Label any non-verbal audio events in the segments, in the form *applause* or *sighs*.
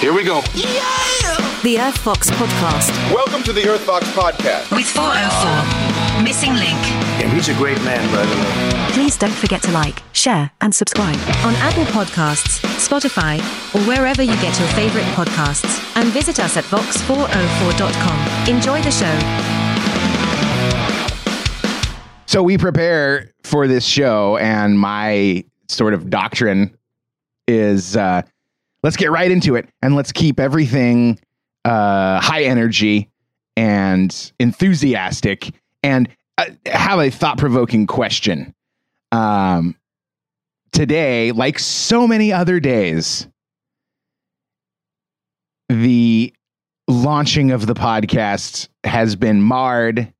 Here we go. The Earth Vox Podcast Welcome to the Earth Vox Podcast. with 404 Missing Link. Yeah, he's a great man, by the way. Please don't forget to like, share, and subscribe on Apple Podcasts, Spotify, or wherever you get your favorite podcasts. And visit us at vox404.com. Enjoy the show. So we prepare for this show, and my sort of doctrine is uh, let's get right into it and let's keep everything uh, high energy and enthusiastic and uh, have a thought provoking question. Um, today, like so many other days, the launching of the podcast has been marred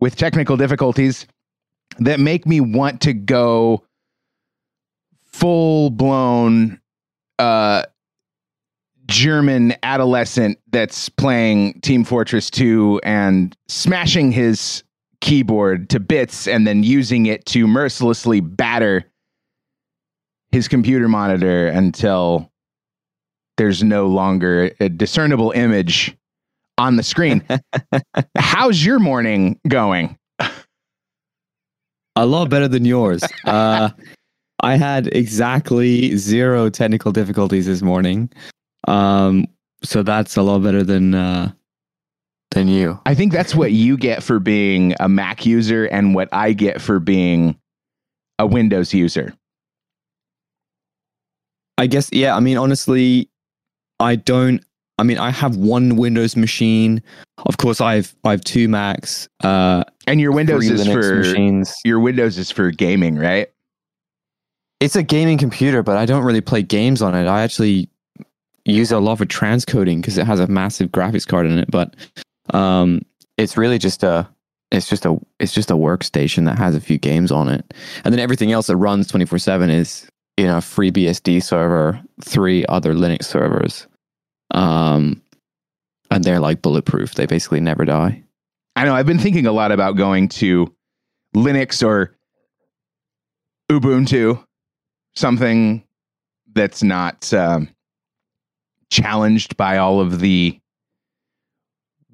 with technical difficulties that make me want to go full blown uh German adolescent that's playing Team Fortress 2 and smashing his keyboard to bits and then using it to mercilessly batter his computer monitor until there's no longer a discernible image on the screen. *laughs* How's your morning going? a lot better than yours. Uh, I had exactly zero technical difficulties this morning, um, so that's a lot better than uh, than you. I think that's what you get for being a Mac user and what I get for being a Windows user. I guess yeah. I mean, honestly, I don't. I mean, I have one Windows machine. Of course, I've I have two Macs. Uh, And your Windows is Linux for machines. your Windows is for gaming, right? It's a gaming computer, but I don't really play games on it. I actually use it a lot for transcoding because it has a massive graphics card in it. But um, it's really just a it's just a it's just a workstation that has a few games on it, and then everything else that runs twenty four seven is you know FreeBSD server, three other Linux servers, um, and they're like bulletproof. They basically never die. I know I've been thinking a lot about going to Linux or Ubuntu, something that's not um, challenged by all of the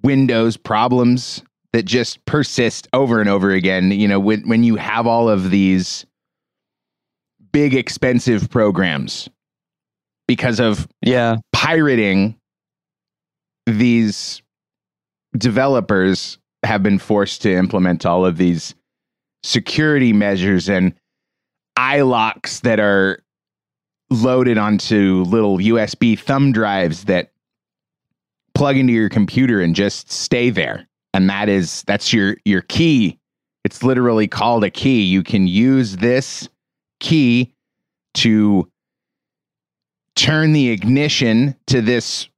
Windows problems that just persist over and over again. You know, when when you have all of these big expensive programs because of Yeah, pirating these developers have been forced to implement all of these security measures and iLoks that are loaded onto little USB thumb drives that plug into your computer and just stay there. And that is that's your your key. It's literally called a key. You can use this key to turn the ignition to this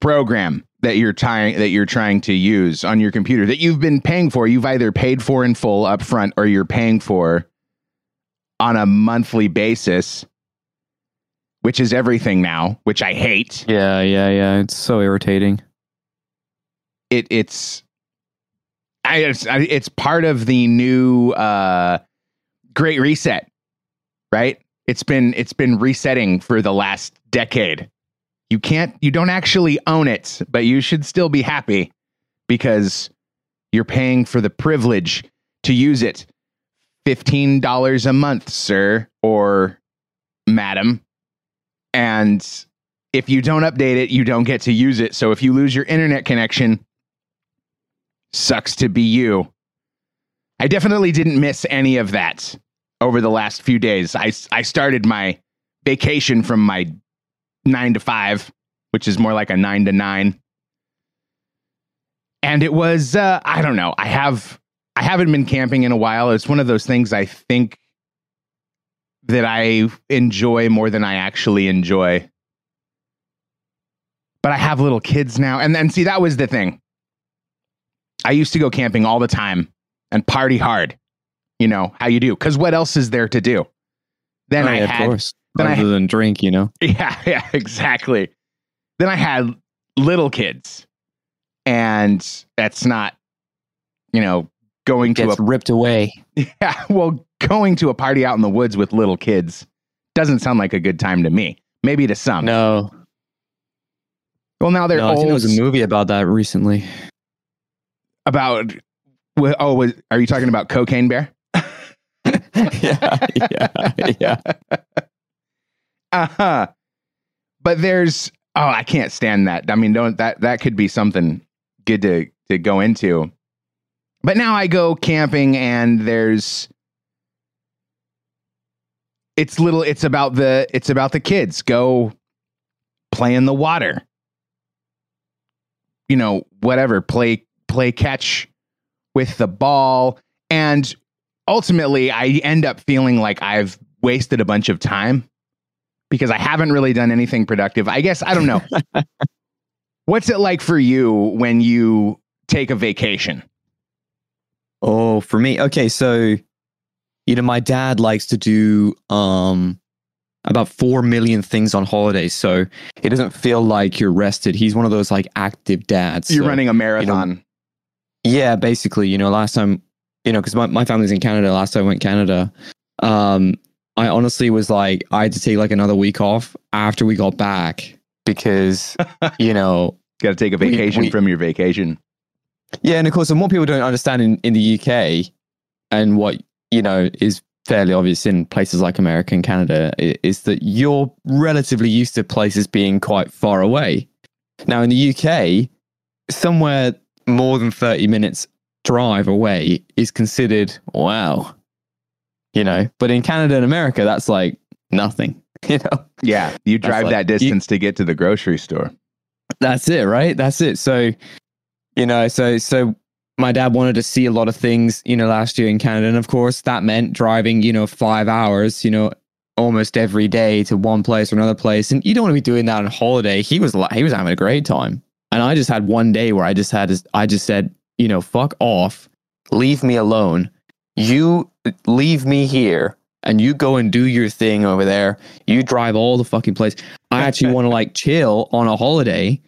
program that you're trying that you're trying to use on your computer that you've been paying for. You've either paid for in full up front or you're paying for on a monthly basis, which is everything now, which I hate. yeah, yeah, yeah. It's so irritating. It it's I it's, I, it's part of the new uh great reset, right? It's been it's been resetting for the last decade. You can't you don't actually own it, but you should still be happy because you're paying for the privilege to use it. $15 a month, sir or madam. And if you don't update it, you don't get to use it. So if you lose your internet connection, sucks to be you. I definitely didn't miss any of that over the last few days. I, I started my vacation from my nine to five, which is more like a nine to nine. And it was, uh, I don't know. I have, I haven't been camping in a while. It's one of those things I think that I enjoy more than I actually enjoy. But I have little kids now. And then see, that was the thing. I used to go camping all the time and party hard. You know, how you do. Because what else is there to do? Then Oh, I yeah, had of course. then I- than drink, you know. *laughs* Yeah, yeah, exactly. Then I had little kids. And that's not, you know, going to a ripped away. *laughs* yeah, well, going to a party out in the woods with little kids doesn't sound like a good time to me. Maybe to some. No. Well, now they're No, I old. think there was a movie about that recently. about. Oh, was, are you talking about Cocaine Bear? *laughs* yeah, yeah, yeah. *laughs* Uh-huh. But there's oh, I can't stand that. I mean, don't that that could be something good to to go into. But now I go camping and there's it's little it's about the it's about the kids. Go play in the water. You know, whatever, play play catch with the ball and ultimately I end up feeling like I've wasted a bunch of time because I haven't really done anything productive. I guess I don't know. *laughs* What's it like for you when you take a vacation? Oh, for me, okay. So, you know, my dad likes to do um about four million things on holidays, so it doesn't feel like you're rested. He's one of those like active dads. You're so- running a marathon. Yeah, basically, you know, last time, you know, because my, my family's in Canada. Last time I went Canada, um, I honestly was like, I had to take like another week off after we got back because, *laughs* you know, Got to take a We- vacation we- from your vacation. Yeah, and of course, and what people don't understand in, in the UK and what, you know, is fairly obvious in places like America and Canada is that you're relatively used to places being quite far away. Now, in the UK, somewhere more than 30 minutes drive away is considered, wow, you know, but in Canada and America, that's like nothing, *laughs* you know? Yeah, you drive like- that distance to get to the grocery store. That's it, right? That's it. So, you know, so so my dad wanted to see a lot of things, you know, last year in Canada, and of course that meant driving, you know, five hours, you know, almost every day to one place or another place, and you don't want to be doing that on holiday. He was he was having a great time, and I just had one day where I just had I just said, you know, fuck off, leave me alone. You leave me here. And you go and do your thing over there. You drive all the fucking place. I actually *laughs* want to like chill on a holiday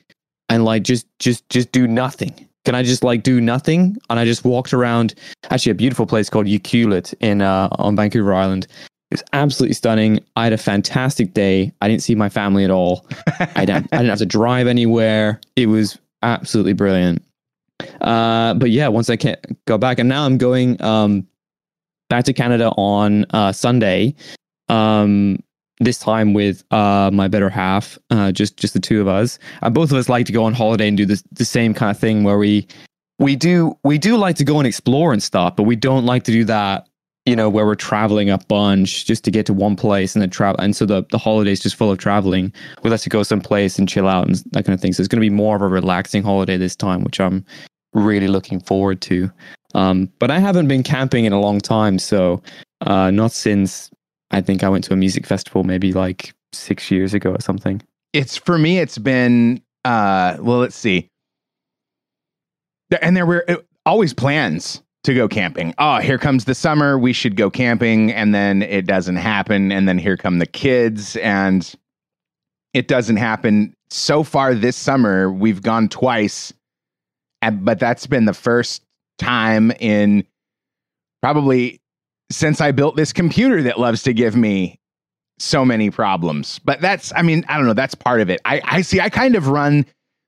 and like just just just do nothing. Can I just like do nothing? And I just walked around actually a beautiful place called Ucluelet in uh on Vancouver Island. It was absolutely stunning. I had a fantastic day. I didn't see my family at all. *laughs* I didn't I didn't have to drive anywhere. It was absolutely brilliant. Uh but yeah, once I can go back and now I'm going um back to Canada on uh Sunday. Um this time with uh, my better half, uh, just just the two of us. Uh, both of us like to go on holiday and do this the same kind of thing where we we do we do like to go and explore and stuff, but we don't like to do that. You know, where we're traveling a bunch just to get to one place and then travel, and so the the holiday's just full of traveling. We like to go someplace and chill out and that kind of thing. So it's going to be more of a relaxing holiday this time, which I'm really looking forward to. Um, but I haven't been camping in a long time, so uh, not since I think I went to a music festival maybe like six years ago or something. It's for me. It's been uh, well. Let's see. And there were uh, always plans to go camping. Oh, here comes the summer. We should go camping, and then it doesn't happen. And then here come the kids, and it doesn't happen. So far this summer, we've gone twice, and, but that's been the first time in probably since I built this computer that loves to give me so many problems. But that's, I mean, I don't know, that's part of it. I, I see, I kind of run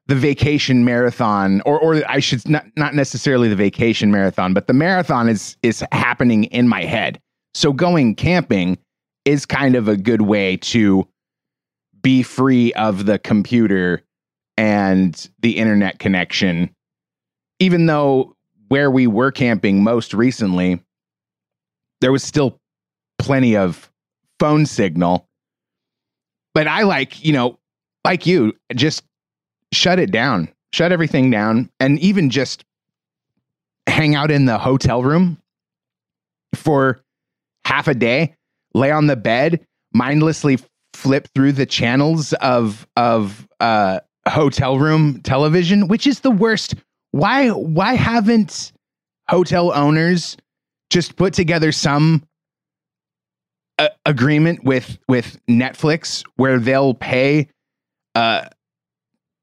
the vacation marathon, or, or I should not, not necessarily the vacation marathon, but the marathon is, is happening in my head. So going camping is kind of a good way to be free of the computer and the internet connection. Even though where we were camping most recently, there was still plenty of phone signal. But I like, you know, like you, just shut it down, shut everything down, and even just hang out in the hotel room for half a day, lay on the bed, mindlessly flip through the channels of of uh hotel room television, which is the worst. Why why haven't hotel owners just put together some uh, agreement with with Netflix where they'll pay uh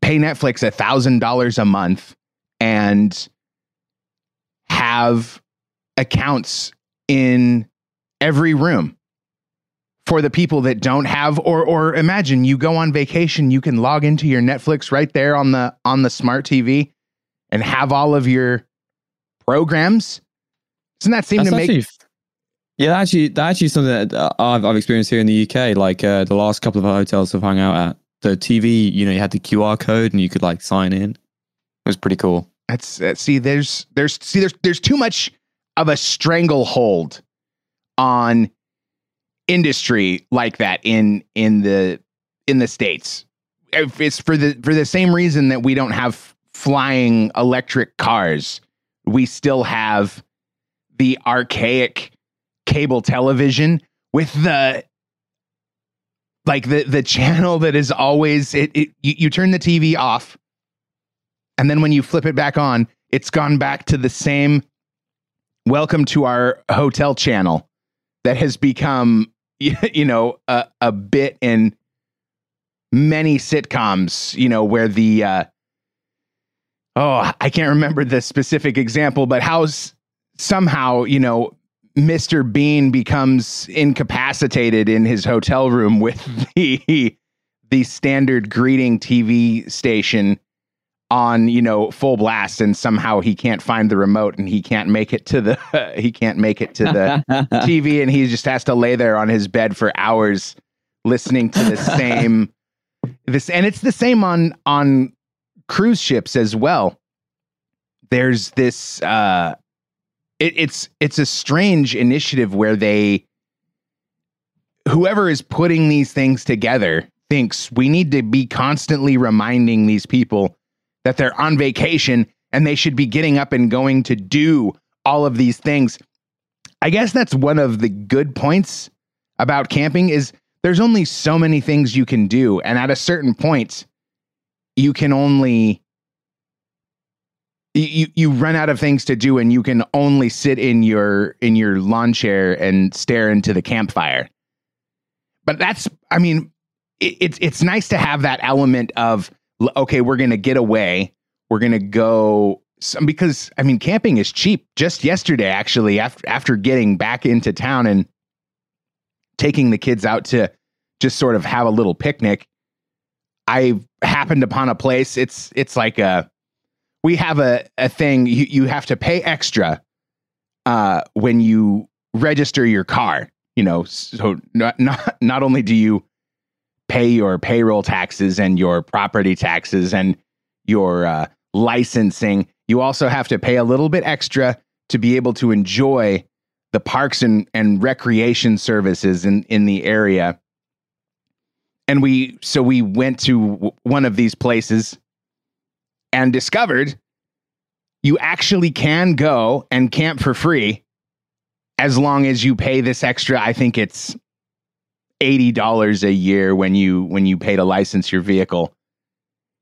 pay Netflix a thousand dollars a month and have accounts in every room for the people that don't have or or imagine you go on vacation, you can log into your Netflix right there on the on the smart TV and have all of your programs. Doesn't that seem That's to make actually, yeah, actually, that's actually something that uh, I've, I've experienced here in the UK. Like uh, the last couple of hotels I've hung out at, the TV, you know, you had the QR code and you could like sign in. It was pretty cool. That's uh, see. There's there's see there's there's too much of a stranglehold on industry like that in in the in the states. If it's for the for the same reason that we don't have flying electric cars, we still have the archaic cable television with the like the the channel that is always it, it you, you turn the TV off and then when you flip it back on, it's gone back to the same welcome to our hotel channel that has become, *laughs* you know, a, a bit in many sitcoms, you know, where the, uh, oh, I can't remember the specific example, but how s- somehow, you know, Mr. Bean becomes incapacitated in his hotel room with *laughs* the, the standard greeting TV station on you know full blast and somehow he can't find the remote and he can't make it to the *laughs* he can't make it to the *laughs* TV and he just has to lay there on his bed for hours listening to the same this and it's the same on on cruise ships as well there's this uh it, it's it's a strange initiative where they whoever is putting these things together thinks we need to be constantly reminding these people that they're on vacation and they should be getting up and going to do all of these things. I guess that's one of the good points about camping is there's only so many things you can do and at a certain point you can only you you run out of things to do and you can only sit in your in your lawn chair and stare into the campfire. But that's I mean it, it's it's nice to have that element of okay, we're to get away. We're to go some, because I mean, camping is cheap. Just yesterday, actually, after after getting back into town and taking the kids out to just sort of have a little picnic, I happened upon a place. It's it's like a we have a a thing. You you have to pay extra uh, when you register your car. You know, so not not not only do you pay your payroll taxes and your property taxes and your uh, licensing, you also have to pay a little bit extra to be able to enjoy the parks and, and recreation services in, in the area. And we, so we went to one of these places and discovered you actually can go and camp for free as long as you pay this extra. I think it's eighty dollars a year when you when you pay to license your vehicle.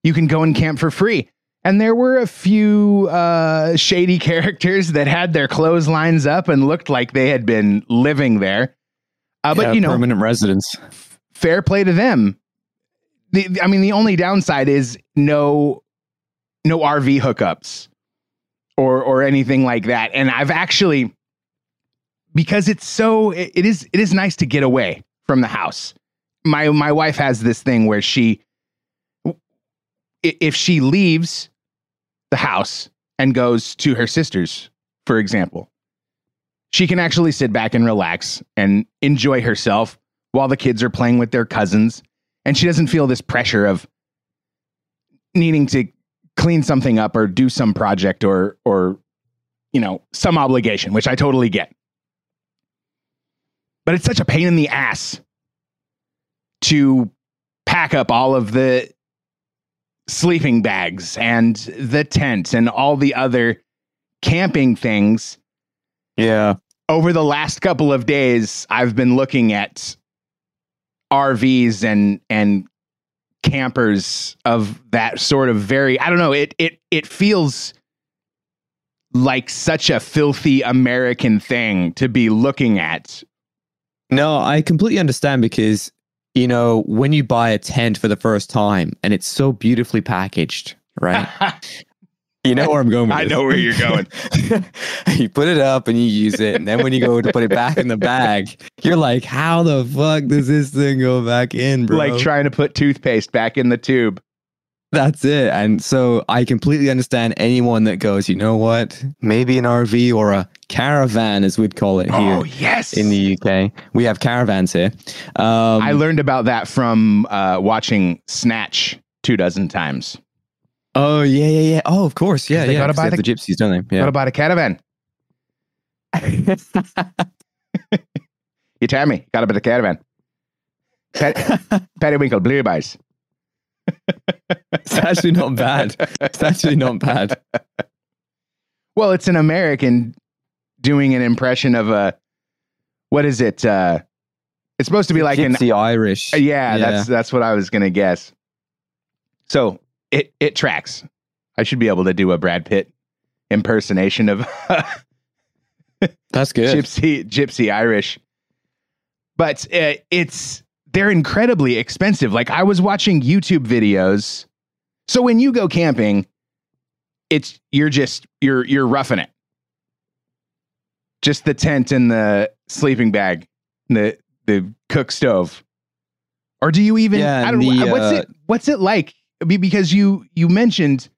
You can go and camp for free. And there were a few uh, shady *laughs* characters that had their clotheslines up and looked like they had been living there. Uh, but Yeah, you know, permanent residence. fair play to them. The, the- I mean, the only downside is no, no RV hookups or or anything like that. And I've actually, because it's so, it, it is it is nice to get away from the house. My my wife has this thing where she, if she leaves the house and goes to her sister's, for example, she can actually sit back and relax and enjoy herself while the kids are playing with their cousins and she doesn't feel this pressure of needing to clean something up or do some project or or you know some obligation which i totally get but it's such a pain in the ass to pack up all of the sleeping bags and the tent and all the other camping things Yeah. over the last couple of days, I've been looking at RVs and and campers of that sort of very I don't know, it it it feels like such a filthy American thing to be looking at. No, I completely understand because, you know, when you buy a tent for the first time and it's so beautifully packaged, right? *laughs* you know where I'm going with I know where you're going. *laughs* you put it up and you use it, and then when you go to put it back in the bag, you're like, "How the fuck does this thing go back in, bro?" Like trying to put toothpaste back in the tube. That's it. And so I completely understand anyone that goes, you know what? Maybe an RV or a caravan, as we'd call it here Oh yes. in the UK. We have caravans here. Um, I learned about that from uh, watching Snatch two dozen times. Oh yeah, yeah, yeah. Oh, of course, yeah, they yeah. gotta buy the- the gypsies, don't they? Yeah. about a caravan? *laughs* You tell me. Got about a caravan. Pet- Periwinkle eyes. it's actually not bad. It's actually not bad. Well, it's an American doing an impression of a what is it? Uh, it's supposed to be like an Gypsy Irish. Uh, yeah, that's that's what I was gonna guess. So it it tracks. I should be able to do a Brad Pitt impersonation of *laughs* that's good. gypsy gypsy Irish. But uh, it's they're incredibly expensive. Like I was watching YouTube videos. So when you go camping, it's you're just you're you're roughing it. Just the tent and the sleeping bag, and the the cook stove. Or do you even Yeah, I don't the, what's uh, it what's it like because you you mentioned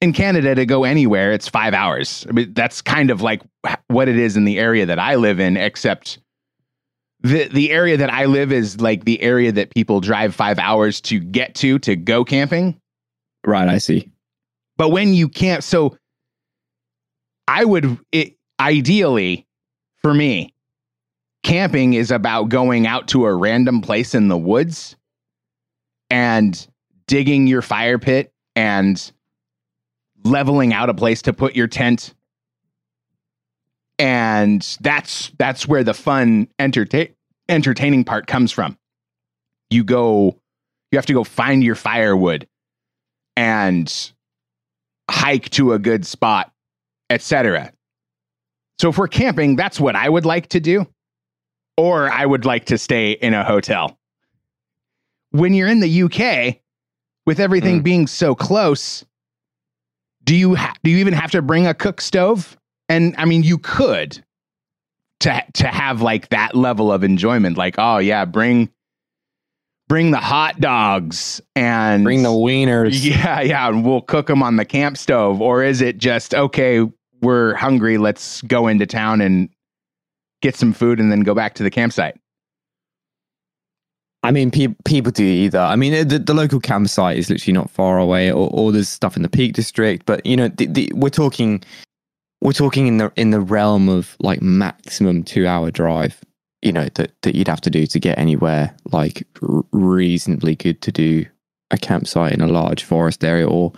in Canada to go anywhere it's 5 hours. I mean that's kind of like what it is in the area that I live in except the the area that I live is like the area that people drive 5 hours to get to to go camping. Right, I see. But when you can't, so I would it, ideally for me, camping is about going out to a random place in the woods and digging your fire pit and leveling out a place to put your tent. And that's that's where the fun entertain entertaining part comes from. You go you have to go find your firewood and hike to a good spot, etc. So if we're camping, that's what I would like to do. Or I would like to stay in a hotel. When you're in the UK, with everything mm. being so close, do you ha- do you even have to bring a cook stove? And I mean, you could to to have like that level of enjoyment. Like, oh yeah, bring bring the hot dogs and Bring the wieners. *laughs* yeah, yeah, and we'll cook them on the camp stove. Or is it just okay? We're hungry. Let's go into town and get some food, and then go back to the campsite. I mean, pe- people do either. I mean, the, the local campsite is literally not far away, or, or there's stuff in the Peak District. But you know, the, the, we're talking, we're talking in the in the realm of like maximum two hour drive. You know that that you'd have to do to get anywhere like r- reasonably good to do a campsite in a large forest area or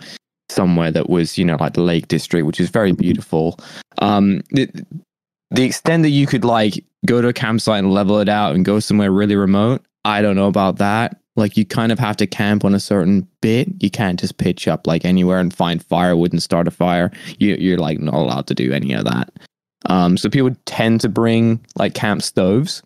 somewhere that was you know like the Lake District, which is very beautiful. Um, the, the extent that you could like go to a campsite and level it out and go somewhere really remote, I don't know about that. Like you kind of have to camp on a certain bit. You can't just pitch up like anywhere and find firewood and start a fire. You, you're like not allowed to do any of that. Um, so people tend to bring like camp stoves,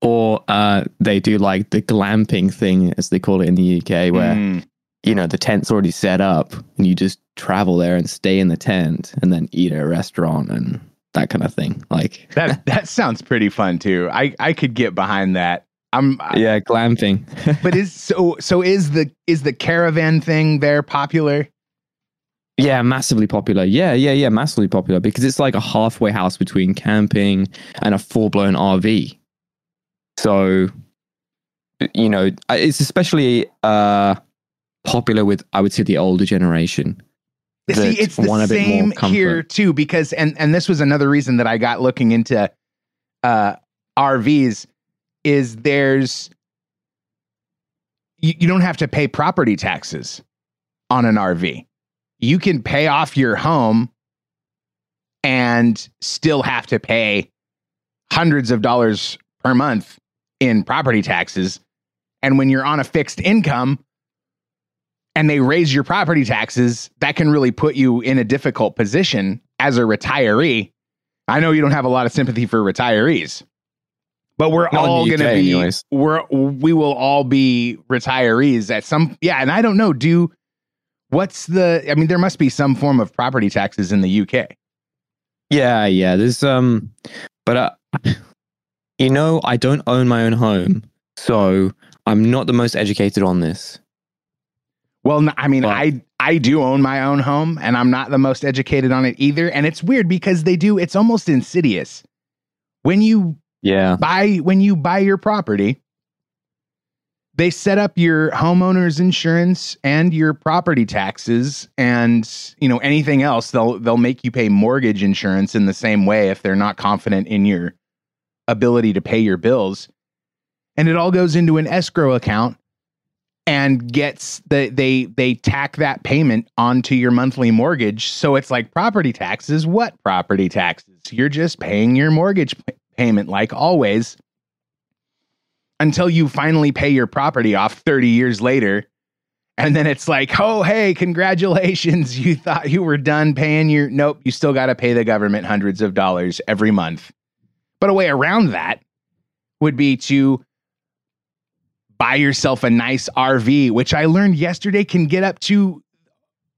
or uh, they do like the glamping thing, as they call it in the UK, where Mm. you know the tent's already set up and you just travel there and stay in the tent and then eat at a restaurant and that kind of thing. Like that *laughs* that sounds pretty fun too. I I could get behind that. I'm yeah, glamping. *laughs* but is so so is the is the caravan thing there popular? Yeah, massively popular. Yeah, yeah, yeah, massively popular because it's like a halfway house between camping and a full blown RV. So, you know, it's especially uh, popular with, I would say, the older generation. See, it's the same here too because and and this was another reason that I got looking into uh RVs is there's you, you don't have to pay property taxes on an RV. You can pay off your home and still have to pay hundreds of dollars per month in property taxes. And when you're on a fixed income and they raise your property taxes, that can really put you in a difficult position as a retiree. I know you don't have a lot of sympathy for retirees, but we're Not all going to be anyways. we're we will all be retirees at some yeah, and I don't know do What's the? I mean, there must be some form of property taxes in the UK. Yeah, yeah. There's um, but uh, *sighs* you know, I don't own my own home, so I'm not the most educated on this. Well, I mean, Well- I I do own my own home, and I'm not the most educated on it either. And it's weird because they do. It's almost insidious when you Yeah. buy when you buy your property. They set up your homeowner's insurance and your property taxes, and you know anything else. They'll they'll make you pay mortgage insurance in the same way if they're not confident in your ability to pay your bills, and it all goes into an escrow account and gets the they they tack that payment onto your monthly mortgage so it's like property taxes what property taxes you're just paying your mortgage payment like always until you finally pay your property off 30 years later. And then it's like oh hey congratulations. *laughs* You thought you were done paying your nope you still got to pay the government hundreds of dollars every month. But a way around that would be to buy yourself a nice RV, which I learned yesterday can get up to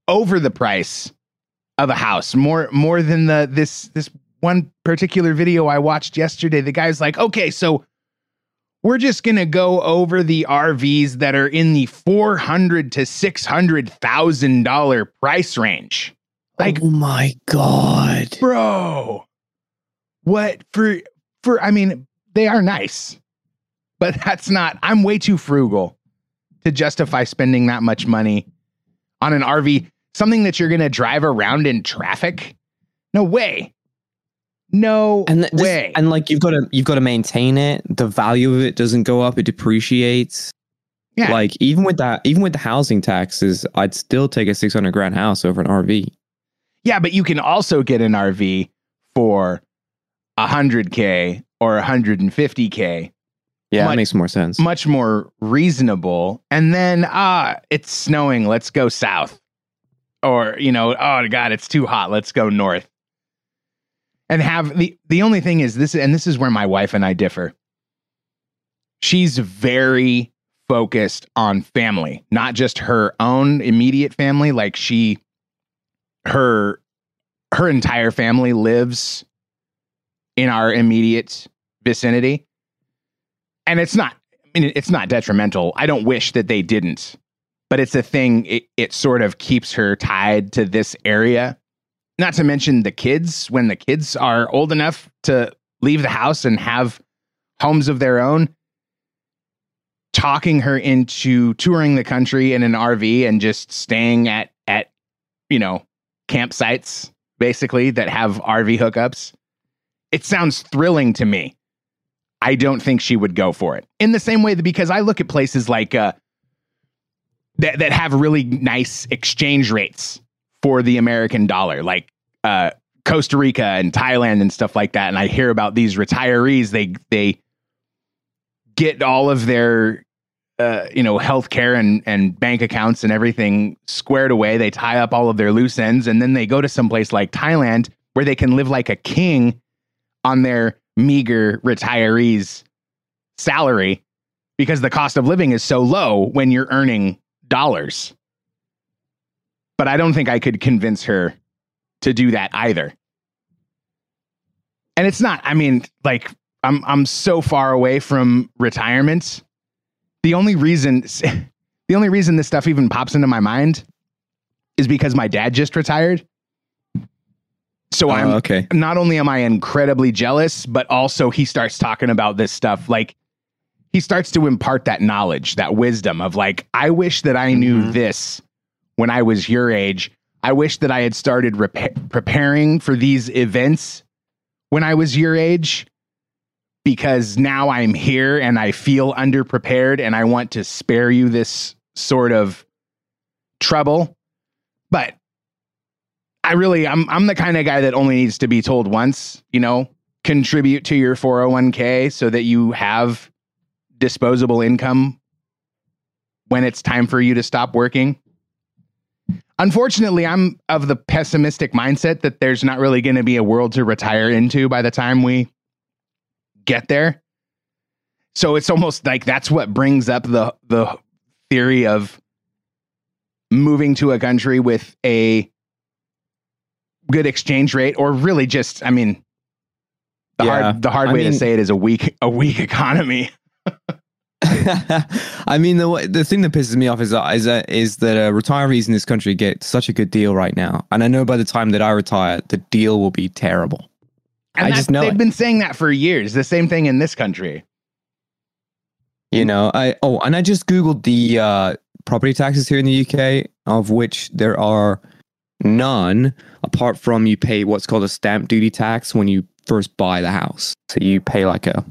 over the price of a house, more more than the this this one particular video I watched yesterday. The guy's like, "Okay, so we're just going to go over the RVs that are in the 400 to 600,000 dollar price range." Like, oh my god. bro, what for for I mean, they are nice but that's not i'm way too frugal to justify spending that much money on an rv something that you're going to drive around in traffic no way no And th- this- way and like you've got to you've got to maintain it. The value of it doesn't go up; it depreciates. Yeah. Like even with that, even with the housing taxes, I'd still take a six hundred grand house over an RV. yeah but you can also get an rv for 100k or 150k Yeah, Much- that makes more sense. much more reasonable. And then, ah, it's snowing. Let's go south. Or, you know, oh God, it's too hot. Let's go north. And have the the only thing is this, and this is where my wife and I differ. She's very focused on family, not just her own immediate family. Like she her her entire family lives in our immediate vicinity and it's not I mean it's not detrimental. I don't wish that they didn't. But it's a thing it, it sort of keeps her tied to this area. Not to mention the kids when the kids are old enough to leave the house and have homes of their own. Talking her into touring the country in an RV and just staying at at you know campsites basically that have RV hookups. It sounds thrilling to me. I don't think she would go for it. In the same way that because I look at places like uh that that have really nice exchange rates for the American dollar, like uh Costa Rica and Thailand and stuff like that. And I hear about these retirees, they they get all of their uh, you know, healthcare and and bank accounts and everything squared away. They tie up all of their loose ends, and then they go to some place like Thailand where they can live like a king on their meager retirees salary because the cost of living is so low when you're earning dollars. But I don't think I could convince her to do that either. And it's not, I mean, like I'm I'm so far away from retirement. The only reason *laughs* the only reason this stuff even pops into my mind is because my dad just retired. So Oh, I'm okay. not only am I incredibly jealous, but also he starts talking about this stuff. Like he starts to impart that knowledge, that wisdom of like, I wish that I knew Mhm. this when I was your age. I wish that I had started repa- preparing for these events when I was your age because now I'm here and I feel underprepared and I want to spare you this sort of trouble. But I really I'm I'm the kind of guy that only needs to be told once, you know, contribute to your 401k so that you have disposable income when it's time for you to stop working. Unfortunately, I'm of the pessimistic mindset that there's not really going to be a world to retire into by the time we get there. So it's almost like that's what brings up the the theory of moving to a country with a good exchange rate, or really just, I mean, the Yeah. hard the hard I way to say it is a weak a weak *laughs* economy. *laughs* I mean, the the thing that pisses me off is that is that, is that uh, retirees in this country get such a good deal right now, and I know by the time that I retire, the deal will be terrible. And I just know they've it. been saying that for years. The same thing in this country. You know, I oh, and I just googled the uh, property taxes here in the UK, of which there are none apart from you pay what's called a stamp duty tax when you first buy the house. So you pay like a,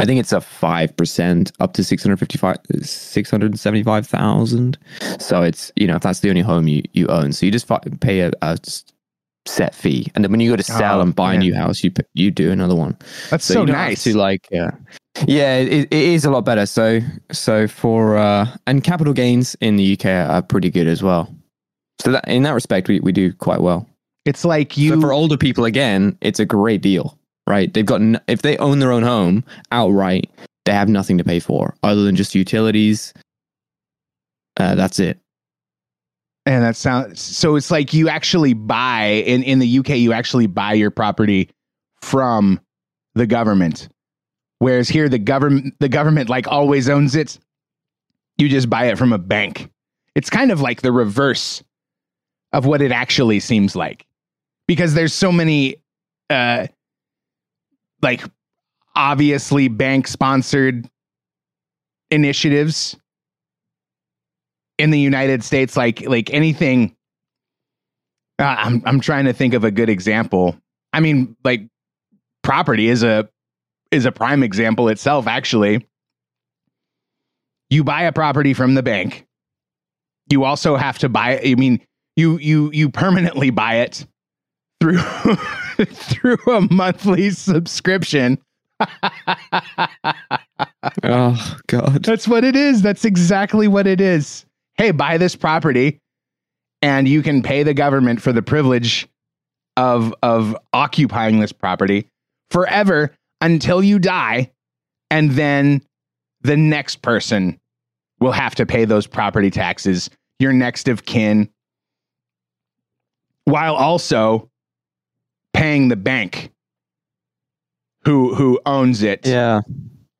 I think it's a five percent up to six hundred fifty five, six hundred seventy five thousand. So it's you know if that's the only home you you own, so you just fi- pay a set fee, and then when you go to sell Oh, and buy man. a new house, you you do another one. That's So, so, you nice. to like yeah. Yeah, it, it is a lot better. So so for uh and capital gains in the UK are pretty good as well. So that in that respect we, we do quite well. it's like you so for older people again, it's a great deal, right? They've got n- if they own their own home outright, they have nothing to pay for other than just utilities. Uh, that's it. And that sounds so. It's like you actually buy in in the UK. You actually buy your property from the government, whereas here the government the government like always owns it. You just buy it from a bank. It's kind of like the reverse of what it actually seems like, because there's so many, uh, like obviously bank sponsored initiatives in the United States, like like anything. Uh, I'm I'm trying to think of a good example. I mean, like property is a is a prime example itself. Actually, you buy a property from the bank. You also have to buy. I mean, you you you permanently buy it through *laughs* through a monthly subscription. Oh God. That's what it is. That's exactly what it is. Hey, buy this property and you can pay the government for the privilege of of occupying this property forever until you die and then the next person will have to pay those property taxes, your next of kin while also paying the bank who who owns it. Yeah.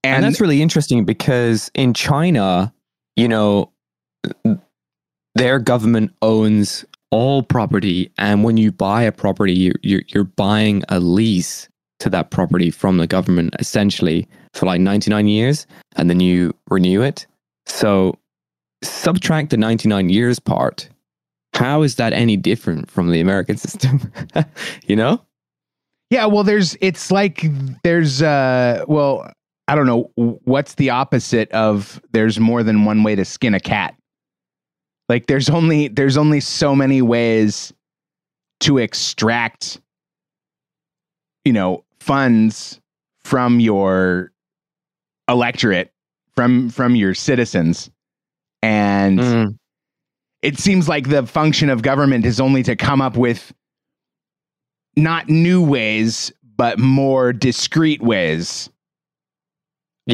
And, that's really interesting because in China, you know, their government owns all property, and when you buy a property, you're you're, you're buying a lease to that property from the government essentially for like 99 years, and then you renew it. So subtract the 99 years part. How is that any different from the American *laughs* system? you know? Yeah, well, there's it's like there's uh well, I don't know what's the opposite of there's more than one way to skin a cat. Like there's only there's only so many ways to extract you know funds from your electorate from from your citizens and Mm. it seems like the function of government is only to come up with not new ways but more discreet ways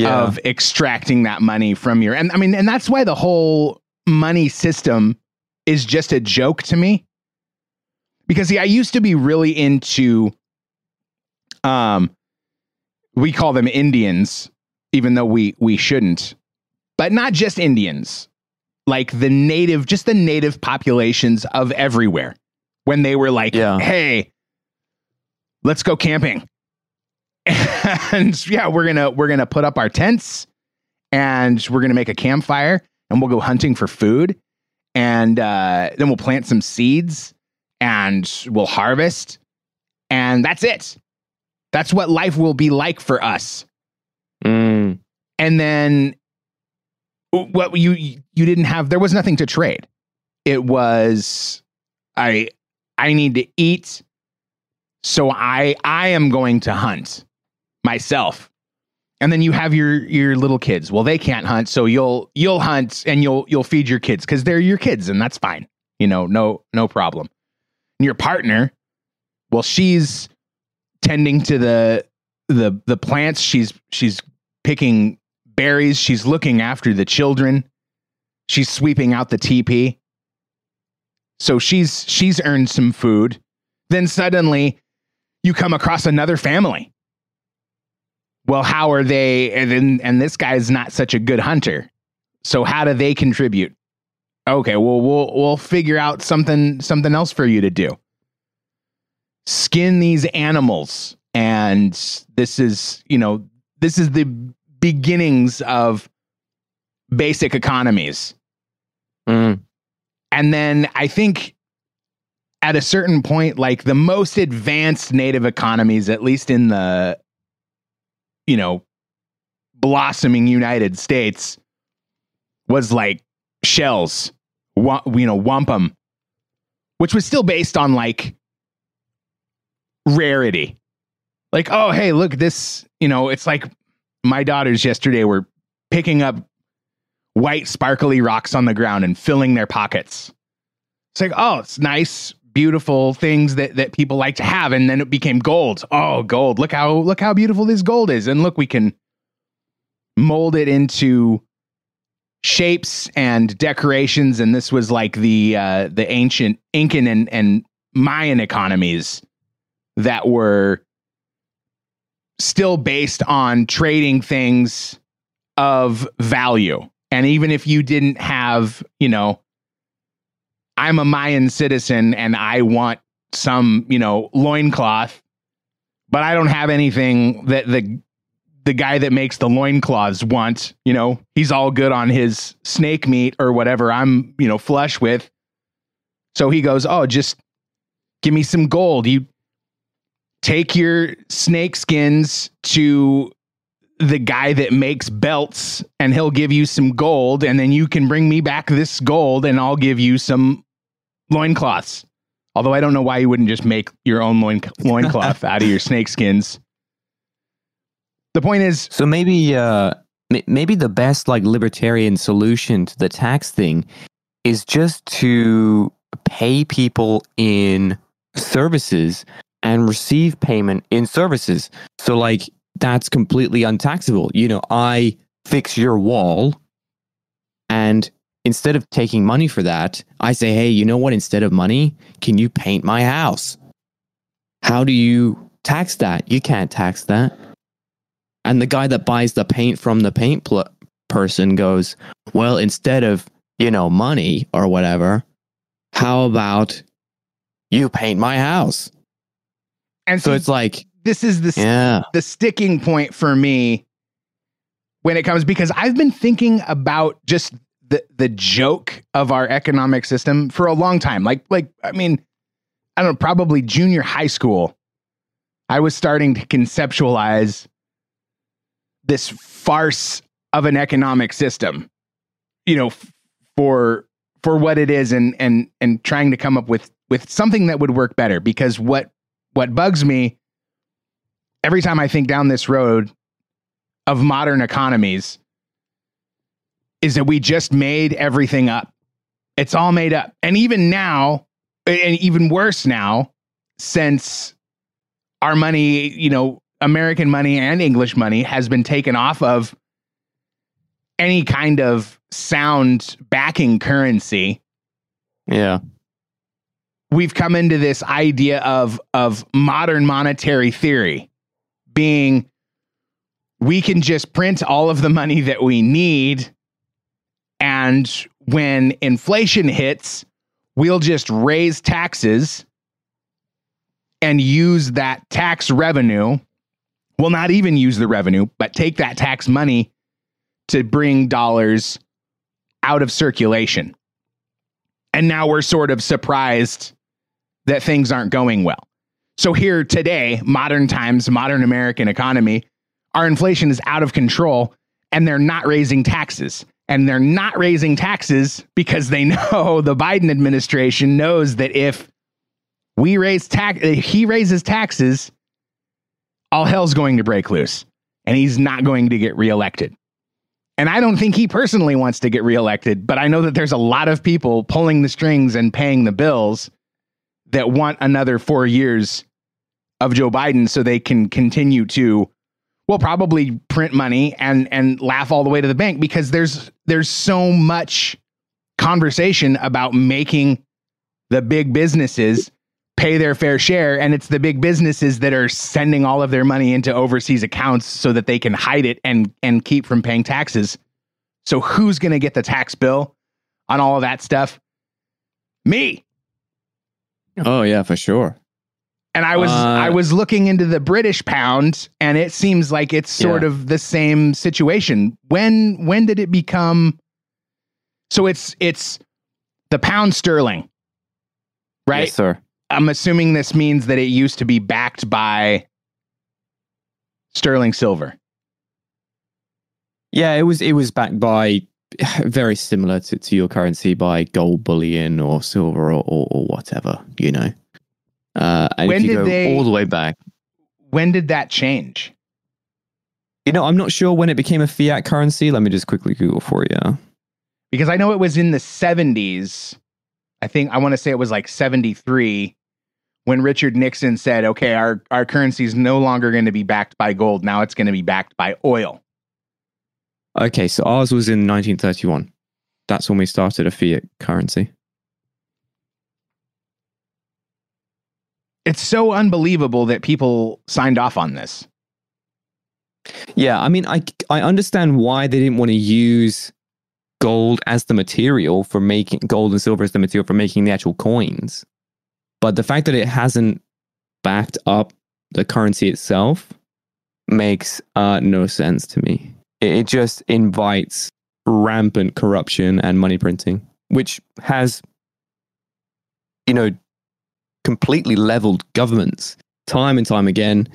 of extracting that money from your and I mean and that's why the whole money system is just a joke to me because see I used to be really into um we call them Indians even though we we shouldn't but not just Indians like the native just the native populations of everywhere when they were like Yeah. hey let's go camping. *laughs* And yeah we're gonna we're gonna put up our tents and we're gonna make a campfire and we'll go hunting for food. And uh, then we'll plant some seeds and we'll harvest. And that's it. That's what life will be like for us. Mm. and then what you you didn't have there was nothing to trade. It was i i need to eat so i i am going to hunt myself. And then you have your your little kids. Well they can't hunt so you'll you'll hunt and you'll you'll feed your kids cuz they're your kids and that's fine. You know no no problem. And your partner well she's tending to the the the plants. She's she's picking berries. She's looking after the children. She's sweeping out the teepee. So she's she's earned some food. Then suddenly you come across another family. Well, how are they and then and this guy's not such a good hunter. So how do they contribute? Okay, well we'll we'll figure out something something else for you to do. Skin these animals and this is, you know, this is the beginnings of basic economies. Mm. And then I think at a certain point, like the most advanced native economies, at least in the, you know, blossoming United States, was like shells, you know, wampum, which was still based on like rarity. Like, oh, hey, look, this, you know, it's like my daughters yesterday were picking up white sparkly rocks on the ground and filling their pockets. It's like, oh, it's nice, beautiful things that that people like to have, and then it became gold. Oh, gold! Look how look how beautiful this gold is, and look, we can mold it into shapes and decorations. And this was like the uh, the ancient Incan and and Mayan economies that were still based on trading things of value. And even if you didn't have, you know, I'm a Mayan citizen and I want some, you know, loincloth, but I don't have anything that the the guy that makes the loincloths wants, you know, he's all good on his snake meat or whatever I'm, you know, flush with. So he goes, "Oh, just give me some gold. You take your snake skins to the guy that makes belts and he'll give you some gold and then you can bring me back this gold and I'll give you some loincloths. Although I don't know why you wouldn't just make your own loin loincloth *laughs* out of your snake skins. The point is So maybe uh maybe the best like libertarian solution to the tax thing is just to pay people in services and receive payment in services. So like that's completely untaxable. You know, I fix your wall and instead of taking money for that, I say, "Hey, you know what? Instead of money, can you paint my house?" How do you tax that? You can't tax that. And the guy that buys the paint from the paint pl- person goes, "Well, instead of, you know, money or whatever, how about you paint my house?" and So see, it's like, this is the yeah. the sticking point for me when it comes because I've been thinking about just the the joke of our economic system for a long time. Like like I mean, I don't know, probably junior high school. I was starting to conceptualize this farce of an economic system. You know, f- for for what it is and and and trying to come up with with something that would work better because what what bugs me every time I think down this road of modern economies is that we just made everything up. It's all made up. And even now, and even worse now, since our money, you know, American money and English money has been taken off of any kind of sound backing currency Yeah. we've come into this idea of of modern monetary theory being we can just print all of the money that we need and when inflation hits we'll just raise taxes and use that tax revenue We'll not even use the revenue but take that tax money to bring dollars out of circulation and now we're sort of surprised that things aren't going well. So here today, modern times, modern American economy, our inflation is out of control and they're not raising taxes. And they're not raising taxes because they *laughs* know the Biden administration knows that if we raise tax he raises taxes, all hell's going to break loose and he's not going to get reelected. And I don't think he personally wants to get reelected, but I know that there's a lot of people pulling the strings and paying the bills that want another four years of Joe Biden so they can continue to, well, probably print money and and laugh all the way to the bank because there's there's so much conversation about making the big businesses pay their fair share and it's the big businesses that are sending all of their money into overseas accounts so that they can hide it and and keep from paying taxes. So who's going to get the tax bill on all of that stuff? Me. Oh yeah, for sure. And I was Uh, I was looking into the British pound and it seems like it's sort Yeah. of the same situation. When when did it become So it's it's the pound sterling. Right? Yes, sir. I'm assuming this means that it used to be backed by sterling silver. Yeah, it was it was backed by *sighs* very similar to, to your currency by gold bullion or silver or, or, or whatever, you know. Uh, When did they- all the way back, When did that change? you know, I'm not sure when it became a fiat currency. Let me just quickly Google for you. Because I know it was in the 70s. I think I want to say it was like 73 when Richard Nixon said, "Okay, our our currency is no longer going to be backed by gold. Now it's going to be backed by oil." Okay, so ours was in 1931. That's when we started a fiat currency. It's so unbelievable that people signed off on this. Yeah, I mean, I I understand why they didn't want to use gold as the material for making gold and silver as the material for making the actual coins, but the fact that it hasn't backed up the currency itself makes uh, no sense to me. It, it just invites rampant corruption and money printing, which has, you know, completely leveled governments time and time again.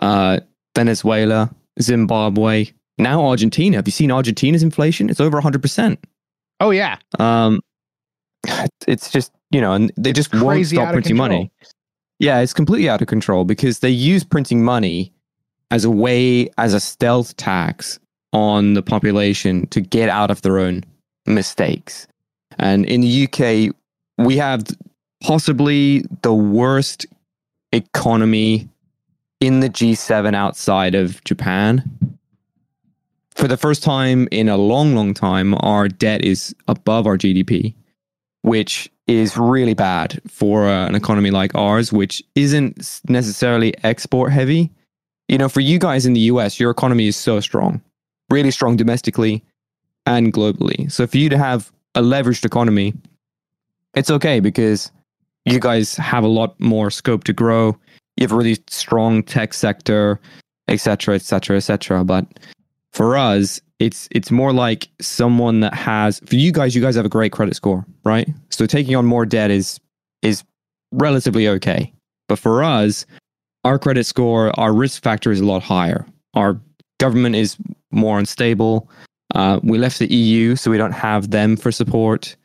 Uh, Venezuela, Zimbabwe, now Argentina. Have you seen Argentina's inflation? It's over 100%. Oh yeah, Um, it's just, you know, and they just won't stop printing control. money. Yeah, it's completely out of control because they use printing money as a way, as a stealth tax on the population to get out of their own mistakes. And in the UK, we have possibly the worst economy in the G7 outside of Japan. For the first time in a long, long time, our debt is above our GDP, which is really bad for uh, an economy like ours, which isn't necessarily export heavy. You know, for you guys in the US, your economy is so strong, really strong domestically and globally. So for you to have a leveraged economy, it's okay because you guys have a lot more scope to grow. You have a really strong tech sector, etc., etc., et cetera, et cetera. But for us, it's it's more like someone that has for you guys, you guys have a great credit score, right? So taking on more debt is is relatively okay. But for us, our credit score, our risk factor is a lot higher. Our government is more unstable. Uh, we left the EU, so we don't have them for support.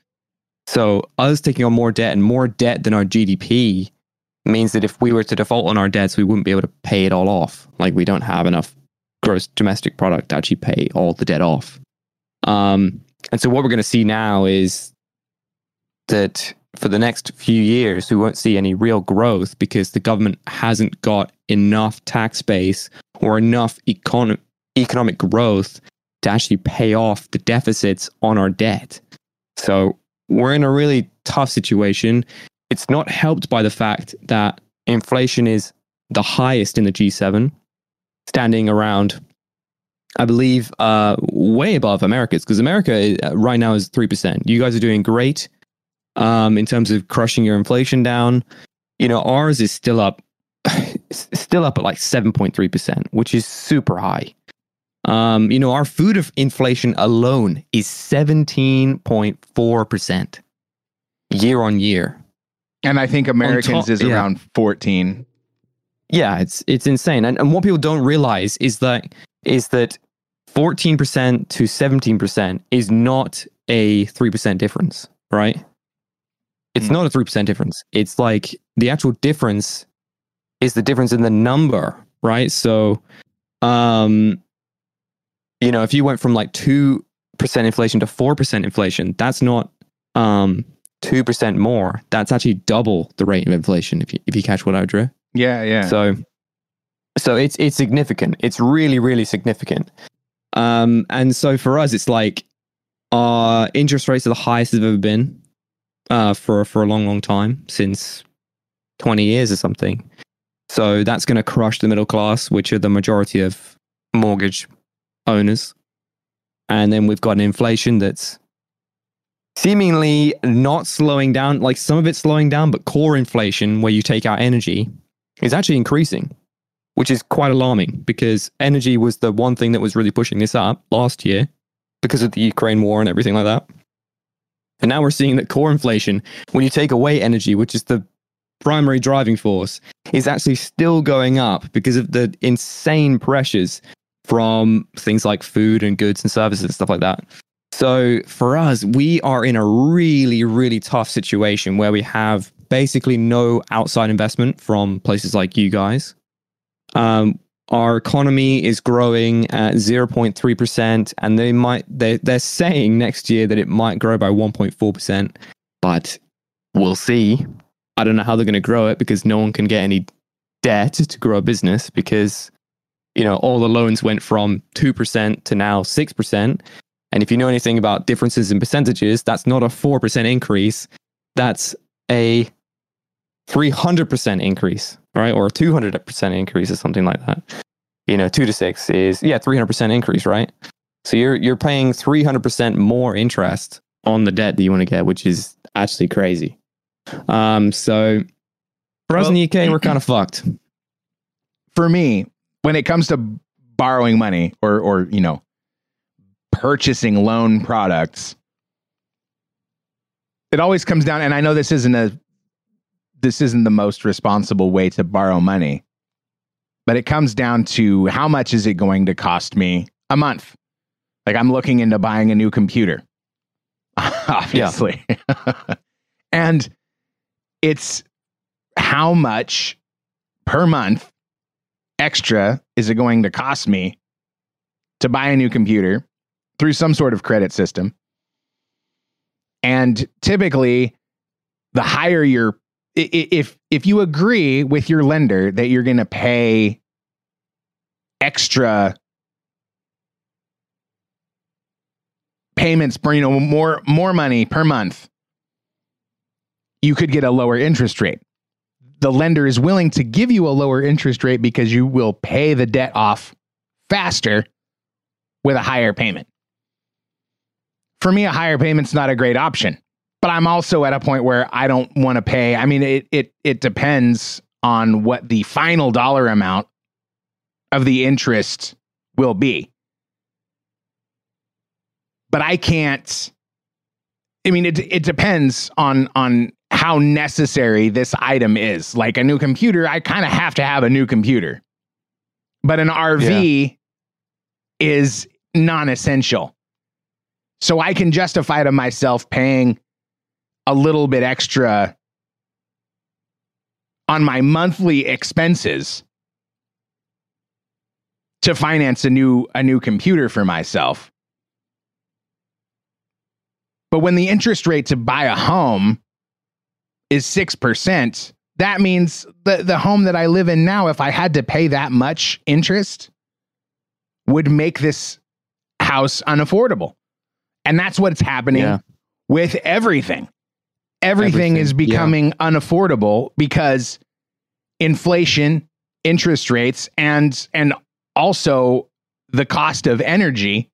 So us taking on more debt and more debt than our GDP means that if we were to default on our debts, we wouldn't be able to pay it all off. Like we don't have enough gross domestic product to actually pay all the debt off. Um, and so what we're going to see now is that for the next few years, we won't see any real growth because the government hasn't got enough tax base or enough econ- economic growth to actually pay off the deficits on our debt. So we're in a really tough situation. It's not helped by the fact that inflation is the highest in the G7, standing around, I believe, uh, way above America's, because America uh, right now is 3%. You guys are doing great um, in terms of crushing your inflation down. You know, ours is still up, *laughs* still up at like 7.3%, which is super high. Um, you know, our food inflation alone is 17.4% year on year. And I think Americans top- is yeah. around 14. Yeah, it's it's insane. And and what people don't realize is that is that 14% to 17% is not a 3% difference, right? It's Hmm. not a 3% difference. It's like the actual difference is the difference in the number, right? So um you know, if you went from like 2% inflation to 4% inflation, that's not um 2% more. That's actually double the rate of inflation if you if you catch what I drew. Yeah, yeah. So, so it's it's significant. It's really really significant. Um, and so for us, it's like our interest rates are the highest they've ever been. uh, for for a long, long time since twenty years or something. So that's going to crush the middle class, which are the majority of mortgage owners. And then we've got an inflation that's seemingly not slowing down. Like some of it's slowing down, but core inflation, where you take out energy, is actually increasing, which is quite alarming because energy was the one thing that was really pushing this up last year because of the Ukraine war and everything like that. And now we're seeing that core inflation, when you take away energy, which is the primary driving force, is actually still going up because of the insane pressures from things like food and goods and services and stuff like that. So for us, we are in a really, really tough situation where we have basically no outside investment from places like you guys. Um, our economy is growing at 0.3% and they might they, they're saying next year that it might grow by 1.4% but we'll see i don't know how they're going to grow it because no one can get any debt to grow a business because you know all the loans went from 2% to now 6% and if you know anything about differences in percentages that's not a 4% increase that's a 300% increase, right? Or a 200% increase or something like that. You know, 2 to 6 is yeah, 300% increase, right? So you're you're paying 300% more interest on the debt that you want to get, which is actually crazy. Um so for us in the UK, we're *clears throat* kind of fucked. For me, when it comes to borrowing money or or you know purchasing loan products, it always comes down and I know this isn't a this isn't the most responsible way to borrow money. But it comes down to how much is it going to cost me a month? Like I'm looking into buying a new computer. *laughs* Obviously. *laughs* and it's how much per month extra is it going to cost me to buy a new computer through some sort of credit system? And typically, the higher your if if you agree with your lender that you're going to pay extra payments you know more more money per month you could get a lower interest rate the lender is willing to give you a lower interest rate because you will pay the debt off faster with a higher payment for me a higher payment's not a great option but I'm also at a point where I don't want to pay. I mean, it it it depends on what the final dollar amount of the interest will be. But I can't I mean it it depends on on how necessary this item is. Like a new computer, I kind of have to have a new computer. But an RV yeah. is non-essential. So I can justify to myself paying a little bit extra on my monthly expenses to finance a new a new computer for myself. But when the interest rate to buy a home is 6%, that means the the home that I live in now if I had to pay that much interest would make this house unaffordable. And that's what's happening yeah. with everything everything, everything. is becoming yeah. unaffordable because inflation, interest rates, and and also the cost of energy.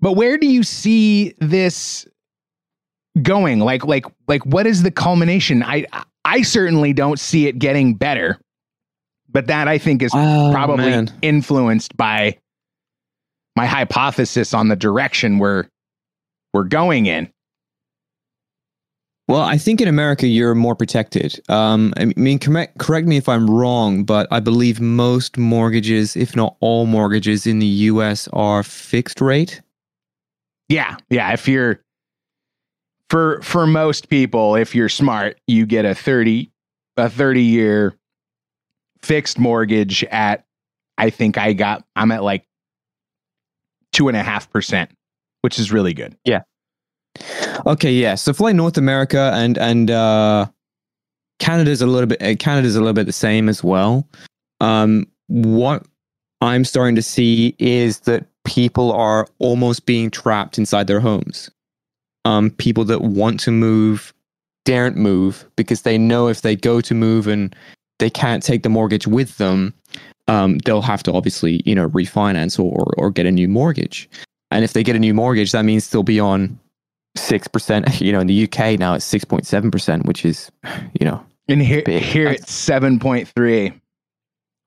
But where do you see this going? Like like like what is the culmination? I I certainly don't see it getting better. But that I think is oh, probably man. influenced by my hypothesis on the direction we're we're going in. Well, I think in America you're more protected. Um, I mean, correct, correct me if I'm wrong, but I believe most mortgages, if not all mortgages in the U.S., are fixed rate. Yeah, yeah. If you're for for most people, if you're smart, you get a thirty a thirty year fixed mortgage at. I think I got. I'm at like two and a half percent, which is really good. Yeah. Okay, yeah. So for North America and and uh, Canada's a little bit uh, Canada's a little bit the same as well. Um, what I'm starting to see is that people are almost being trapped inside their homes. Um, people that want to move daren't move because they know if they go to move and they can't take the mortgage with them, um, they'll have to obviously, you know, refinance or, or get a new mortgage. And if they get a new mortgage, that means they'll be on 6%. *laughs* You know, in the UK now it's 6.7%, which is, *sighs* you know, And here, Big. here it's seven point three.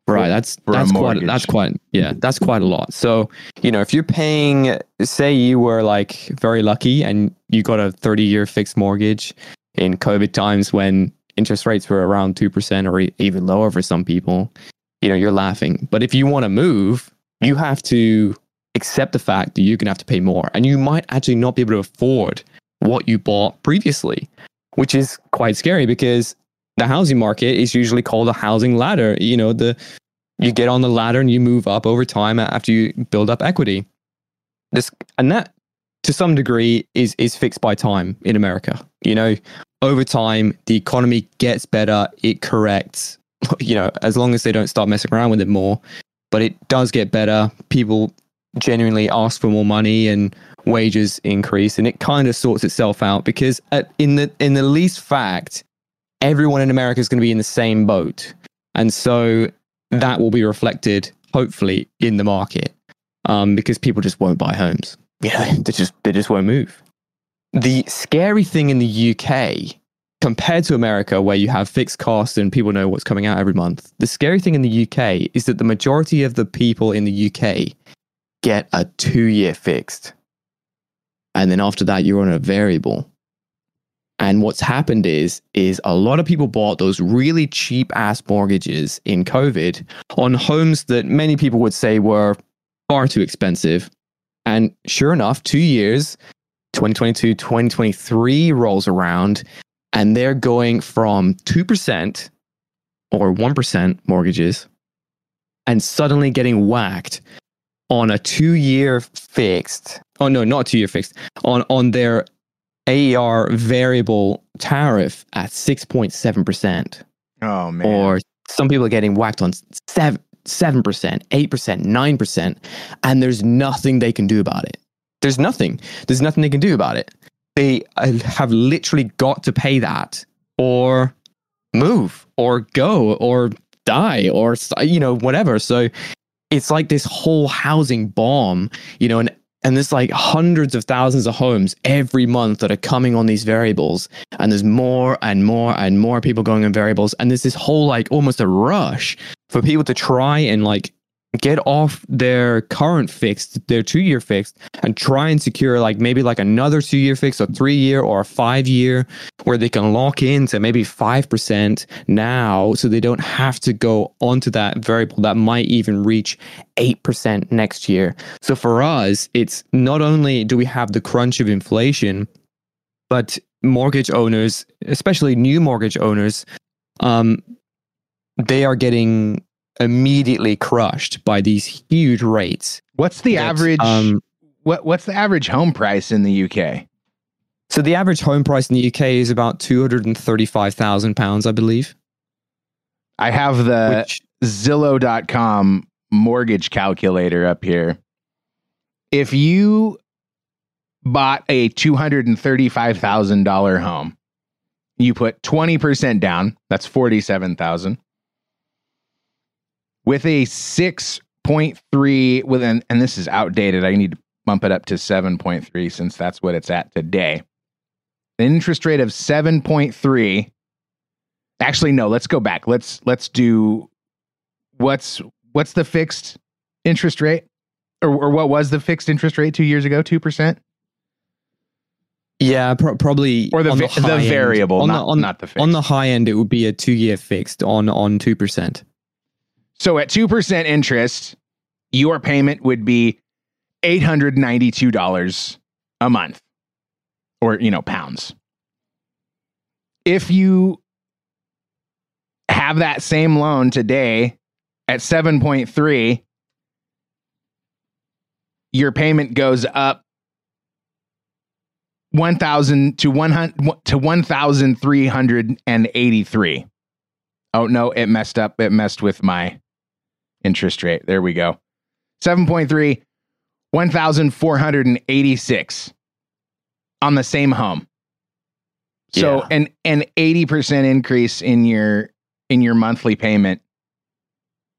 Right. That's that's quite that's quite yeah, that's quite a lot. So, you know, if you're paying say you were like very lucky and you got a 30 year fixed mortgage in COVID times when interest rates were around 2% or e- even lower for some people, you know, you're laughing. But if you want to move, you have to accept the fact that you're going to have to pay more and you might actually not be able to afford what you bought previously, which is quite scary because the housing market is usually called a housing ladder. You know, the you get on the ladder and you move up over time after you build up equity. This and that to some degree is is fixed by time in America. You know, over time the economy gets better, it corrects. *laughs* You know, as long as they don't start messing around with it more, but it does get better. People genuinely ask for more money and wages increase, and it kind of sorts itself out because at, in the in the least fact, everyone in America is going to be in the same boat. And so that will be reflected, hopefully, in the market um, because people just won't buy homes. You know, *laughs* they just, they just won't move. The scary thing in the UK, compared to America, where you have fixed costs and people know what's coming out every month, the scary thing in the UK is that the majority of the people in the UK get a two year fixed. And then after that, you're on a variable. And what's happened is is a lot of people bought those really cheap ass mortgages in COVID on homes that many people would say were far too expensive. And sure enough, 2 years 2022 2023 rolls around and they're going from 2% or 1% mortgages and suddenly getting whacked on a 2-year fixed. Oh no, not 2-year fixed. On on their AER variable tariff at 6.7%. Oh man. Or some people are getting whacked on 7, 7%, 8%, 9%, and there's nothing they can do about it. There's nothing. There's nothing they can do about it. They uh, have literally got to pay that or move or go or die or, you know, whatever. So it's like this whole housing bomb, you know, and and there's like hundreds of thousands of homes every month that are coming on these variables. And there's more and more and more people going on variables. And there's this whole like almost a rush for people to try and like get off their current fixed their two year fixed and try and secure like maybe like another two year fix a three year or a five year where they can lock into maybe 5% now so they don't have to go onto that variable that might even reach 8% next year. So for us, it's not only do we have the crunch of inflation, but mortgage owners, especially new mortgage owners, um, they are getting immediately crushed by these huge rates. what's the that, average Um, what what's the average home price in the UK? so the average home price in the UK is about two hundred and thirty-five thousand pounds, I believe. I have the Which Zillow.com mortgage calculator up here. If you bought a $235,000 home, you put 20% down, that's 47,000. With a 6.3 with an and this is outdated. I need to bump it up to 7.3 since that's what it's at today. An interest rate of 7.3 Actually, no. Let's go back. Let's let's do what's what's the fixed interest rate, or or what was the fixed interest rate two years ago? Two percent, yeah, pro- probably or the the, end- variable, on not the, on, not the fixed. on the high end, it would be a two-year fixed on on two percent. So at two percent interest, your payment would be eight hundred ninety two dollars a month, or you know pounds. If you have that same loan today at 7.3 your payment goes up 1000 to 100 to 1383 oh no it messed up it messed with my interest rate there we go 7.3 1486 on the same home. So Yeah. an an 80% increase in your in your monthly payment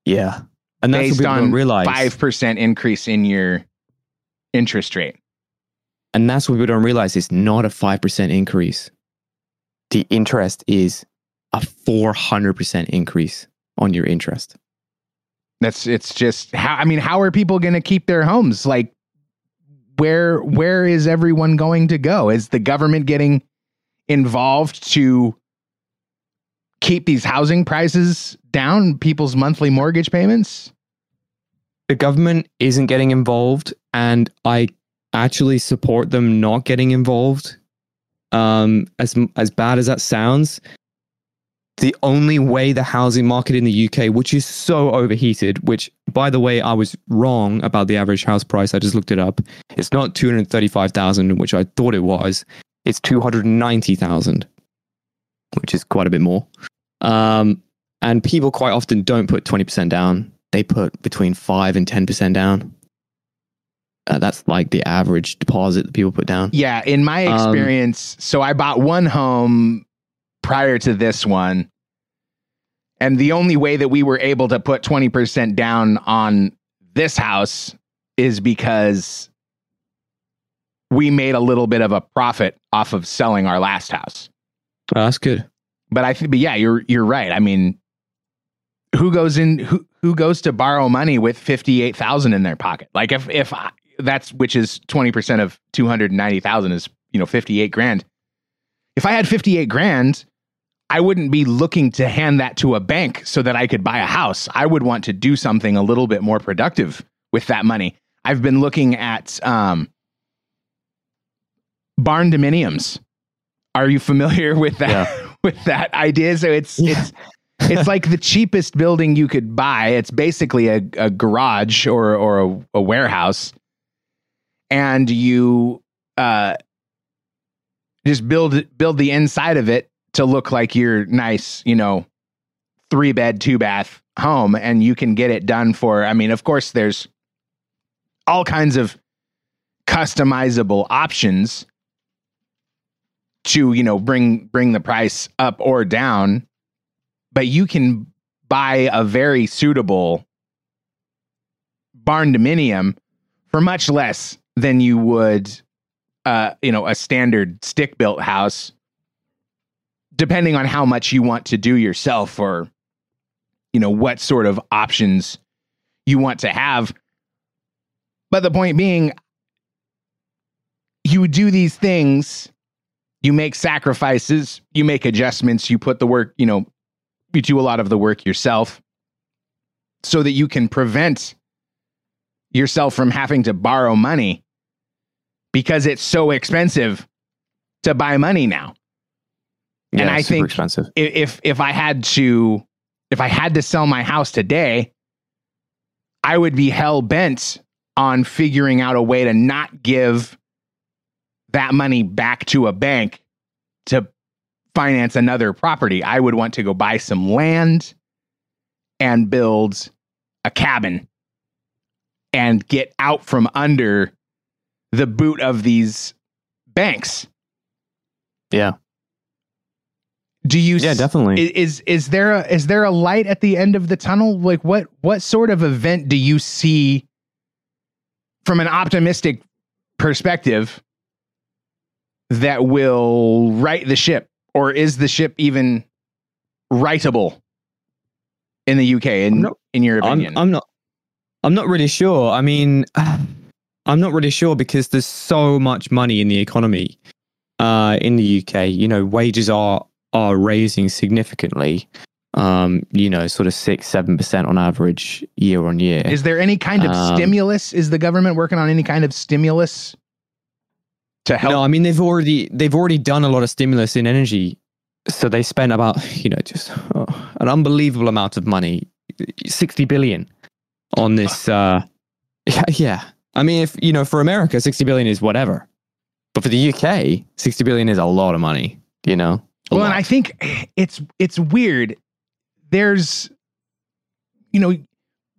Yeah. And that's what based on don't realize. 5% increase in your interest rate. And that's what people don't realize. It's not a 5% increase. The interest is a 400% increase on your interest. That's it's just how I mean how are people going to keep their homes? Like where where is everyone going to go? Is the government getting involved to keep these housing prices down, people's monthly mortgage payments? The government isn't getting involved, and I actually support them not getting involved. Um, as as bad as that sounds, the only way the housing market in the UK, which is so overheated, which by the way, I was wrong about the average house price. I just looked it up. It's not two hundred thirty-five thousand, which I thought it was. It's two hundred ninety thousand, which is quite a bit more. Um, and people quite often don't put twenty percent down. They put between five and ten percent down. Uh, that's like the average deposit that people put down. Yeah, in my Um, experience, so I bought one home prior to this one. And the only way that we were able to put 20% down on this house is because we made a little bit of a profit off of selling our last house. Oh, that's good. But I think but yeah, you're you're right. I mean, who goes in who who goes to borrow money with 58,000 in their pocket? Like if if I, that's which is 20% of 290,000 is, you know, 58 grand. If I had 58 grand, I wouldn't be looking to hand that to a bank so that I could buy a house. I would want to do something a little bit more productive with that money. I've been looking at um, barn dominiums. Are you familiar *laughs* with that *laughs* with that idea? So it's Yeah. it's it's like the cheapest building you could buy. It's basically a, a garage or or a, a warehouse, and you uh, just build build the inside of it to look like your nice, you know, three bed, two bath home, and you can get it done for. I mean, of course, there's all kinds of customizable options to you know bring bring the price up or down but you can buy a very suitable barn dominium for much less than you would uh you know a standard stick built house depending on how much you want to do yourself or you know what sort of options you want to have. But the point being you do these things you make sacrifices you make adjustments you put the work you know you do a lot of the work yourself so that you can prevent yourself from having to borrow money because it's so expensive to buy money now And Yeah, I super think- expensive. If if I had to if I had to sell my house today, I would be hell bent on figuring out a way to not give that money back to a bank to finance another property. I would want to go buy some land and build a cabin and get out from under the boot of these banks. Yeah, Do you yeah, definitely. Is is there a is there a light at the end of the tunnel like what what sort of event do you see from an optimistic perspective that will right the ship or is the ship even rightable in the UK in No, in your I'm, opinion I'm not. I'm not really sure. I mean, *sighs* I'm not really sure because there's so much money in the economy uh, in the UK. You know, wages are are raising significantly. Um, you know, sort of six, seven percent on average year on year. is there any kind of Um, stimulus is the government working on any kind of stimulus to help No, I mean they've already they've already done a lot of stimulus in energy, so they spent about you know just oh, an unbelievable amount of money, sixty billion, on this. Uh, yeah, yeah. I mean, if you know, for America, sixty billion is whatever, but for the UK, sixty billion is a lot of money. You know. Well and i think it's it's weird. There's you know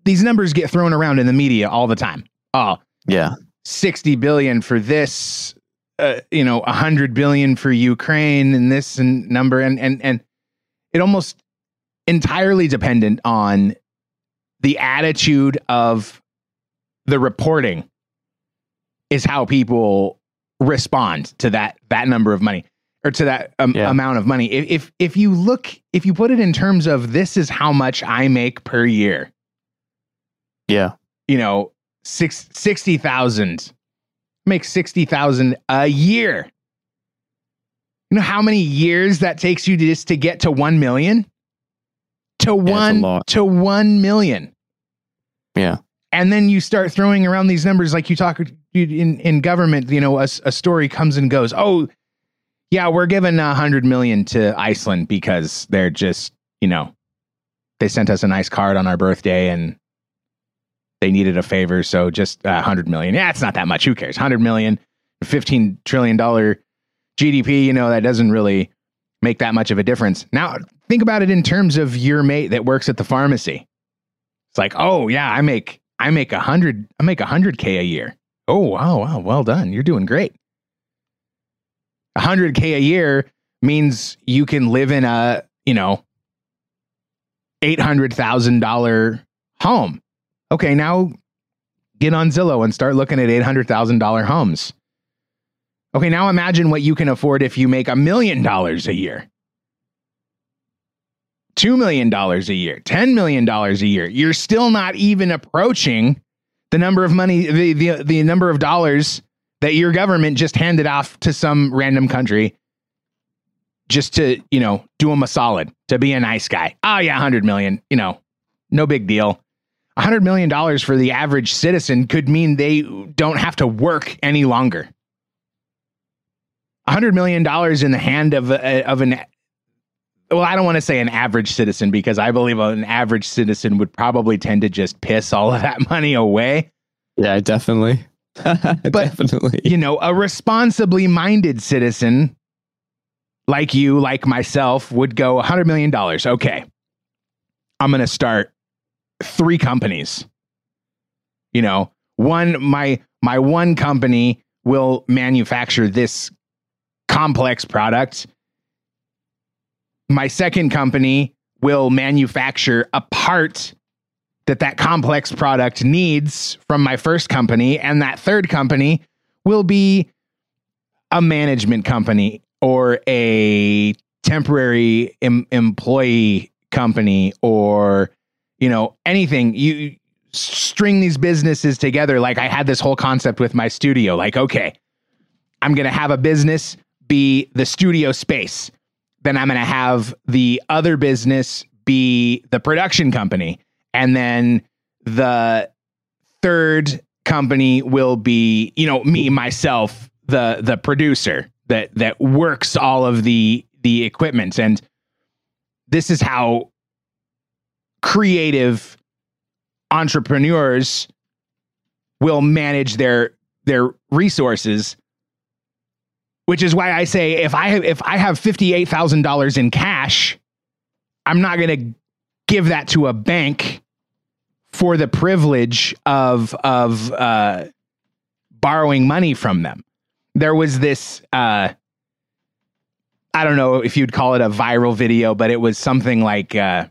these numbers get thrown around in the media all the time. Oh yeah, 60 billion for this uh, you know, a hundred billion for Ukraine and this and number and and and it almost entirely dependent on the attitude of the reporting is how people respond to that that number of money or to that um, Yeah. amount of money. If, if if you look, if you put it in terms of this is how much I make per year, Yeah. you know, six sixty thousand, make sixty thousand a year. You know how many years that takes you to just to get to one million? To a one to one million Yeah. and then you start throwing around these numbers like you talk in in government you know a story comes and goes oh yeah we're giving a hundred million to iceland because they're just you know they sent us a nice card on our birthday and they needed a favor so just a hundred million yeah it's not that much who cares hundred million 15 trillion dollar gdp you know that doesn't really make that much of a difference now think about it in terms of your mate that works at the pharmacy it's like, oh yeah, I make I make a hundred I make a hundred K a year. Oh wow, wow, well done. You're doing great. A hundred K a year means you can live in a, you know, eight hundred thousand dollar home. Okay, now get on Zillow and start looking at eight hundred thousand dollar homes. Okay, now imagine what you can afford if you make a million dollars a year. $2 million a year, $10 million a year, you're still not even approaching the number of money, the, the, the number of dollars that your government just handed off to some random country just to, you know, do them a solid, to be a nice guy. Oh, yeah, 100 million, you know, no big deal. $100 million for the average citizen could mean they don't have to work any longer. $100 million in the hand of, a, of an well, I don't want to say an average citizen because I believe an average citizen would probably tend to just piss all of that money away. Yeah, definitely. *laughs* definitely. You know, a responsibly minded citizen like you, like myself, would go $100 million. Okay. I'm going to start three companies. You know, one, my, my one company will manufacture this complex product my second company will manufacture a part that that complex product needs from my first company and that third company will be a management company or a temporary em- employee company or you know anything. You string these businesses together. Like i had this whole concept with my studio like okay i'm going to have a business be the studio space. Then I'm going to have the other business be the production company. And then the third company will be, you know, me, myself, the, the producer that, that works all of the, the equipment. And this is how creative entrepreneurs will manage their, their resources which is why I say if I have, if I have fifty eight thousand dollars in cash, I'm not going to give that to a bank for the privilege of of uh, borrowing money from them. There was this. Uh, I don't know if you'd call it a viral video, but it was something like, uh,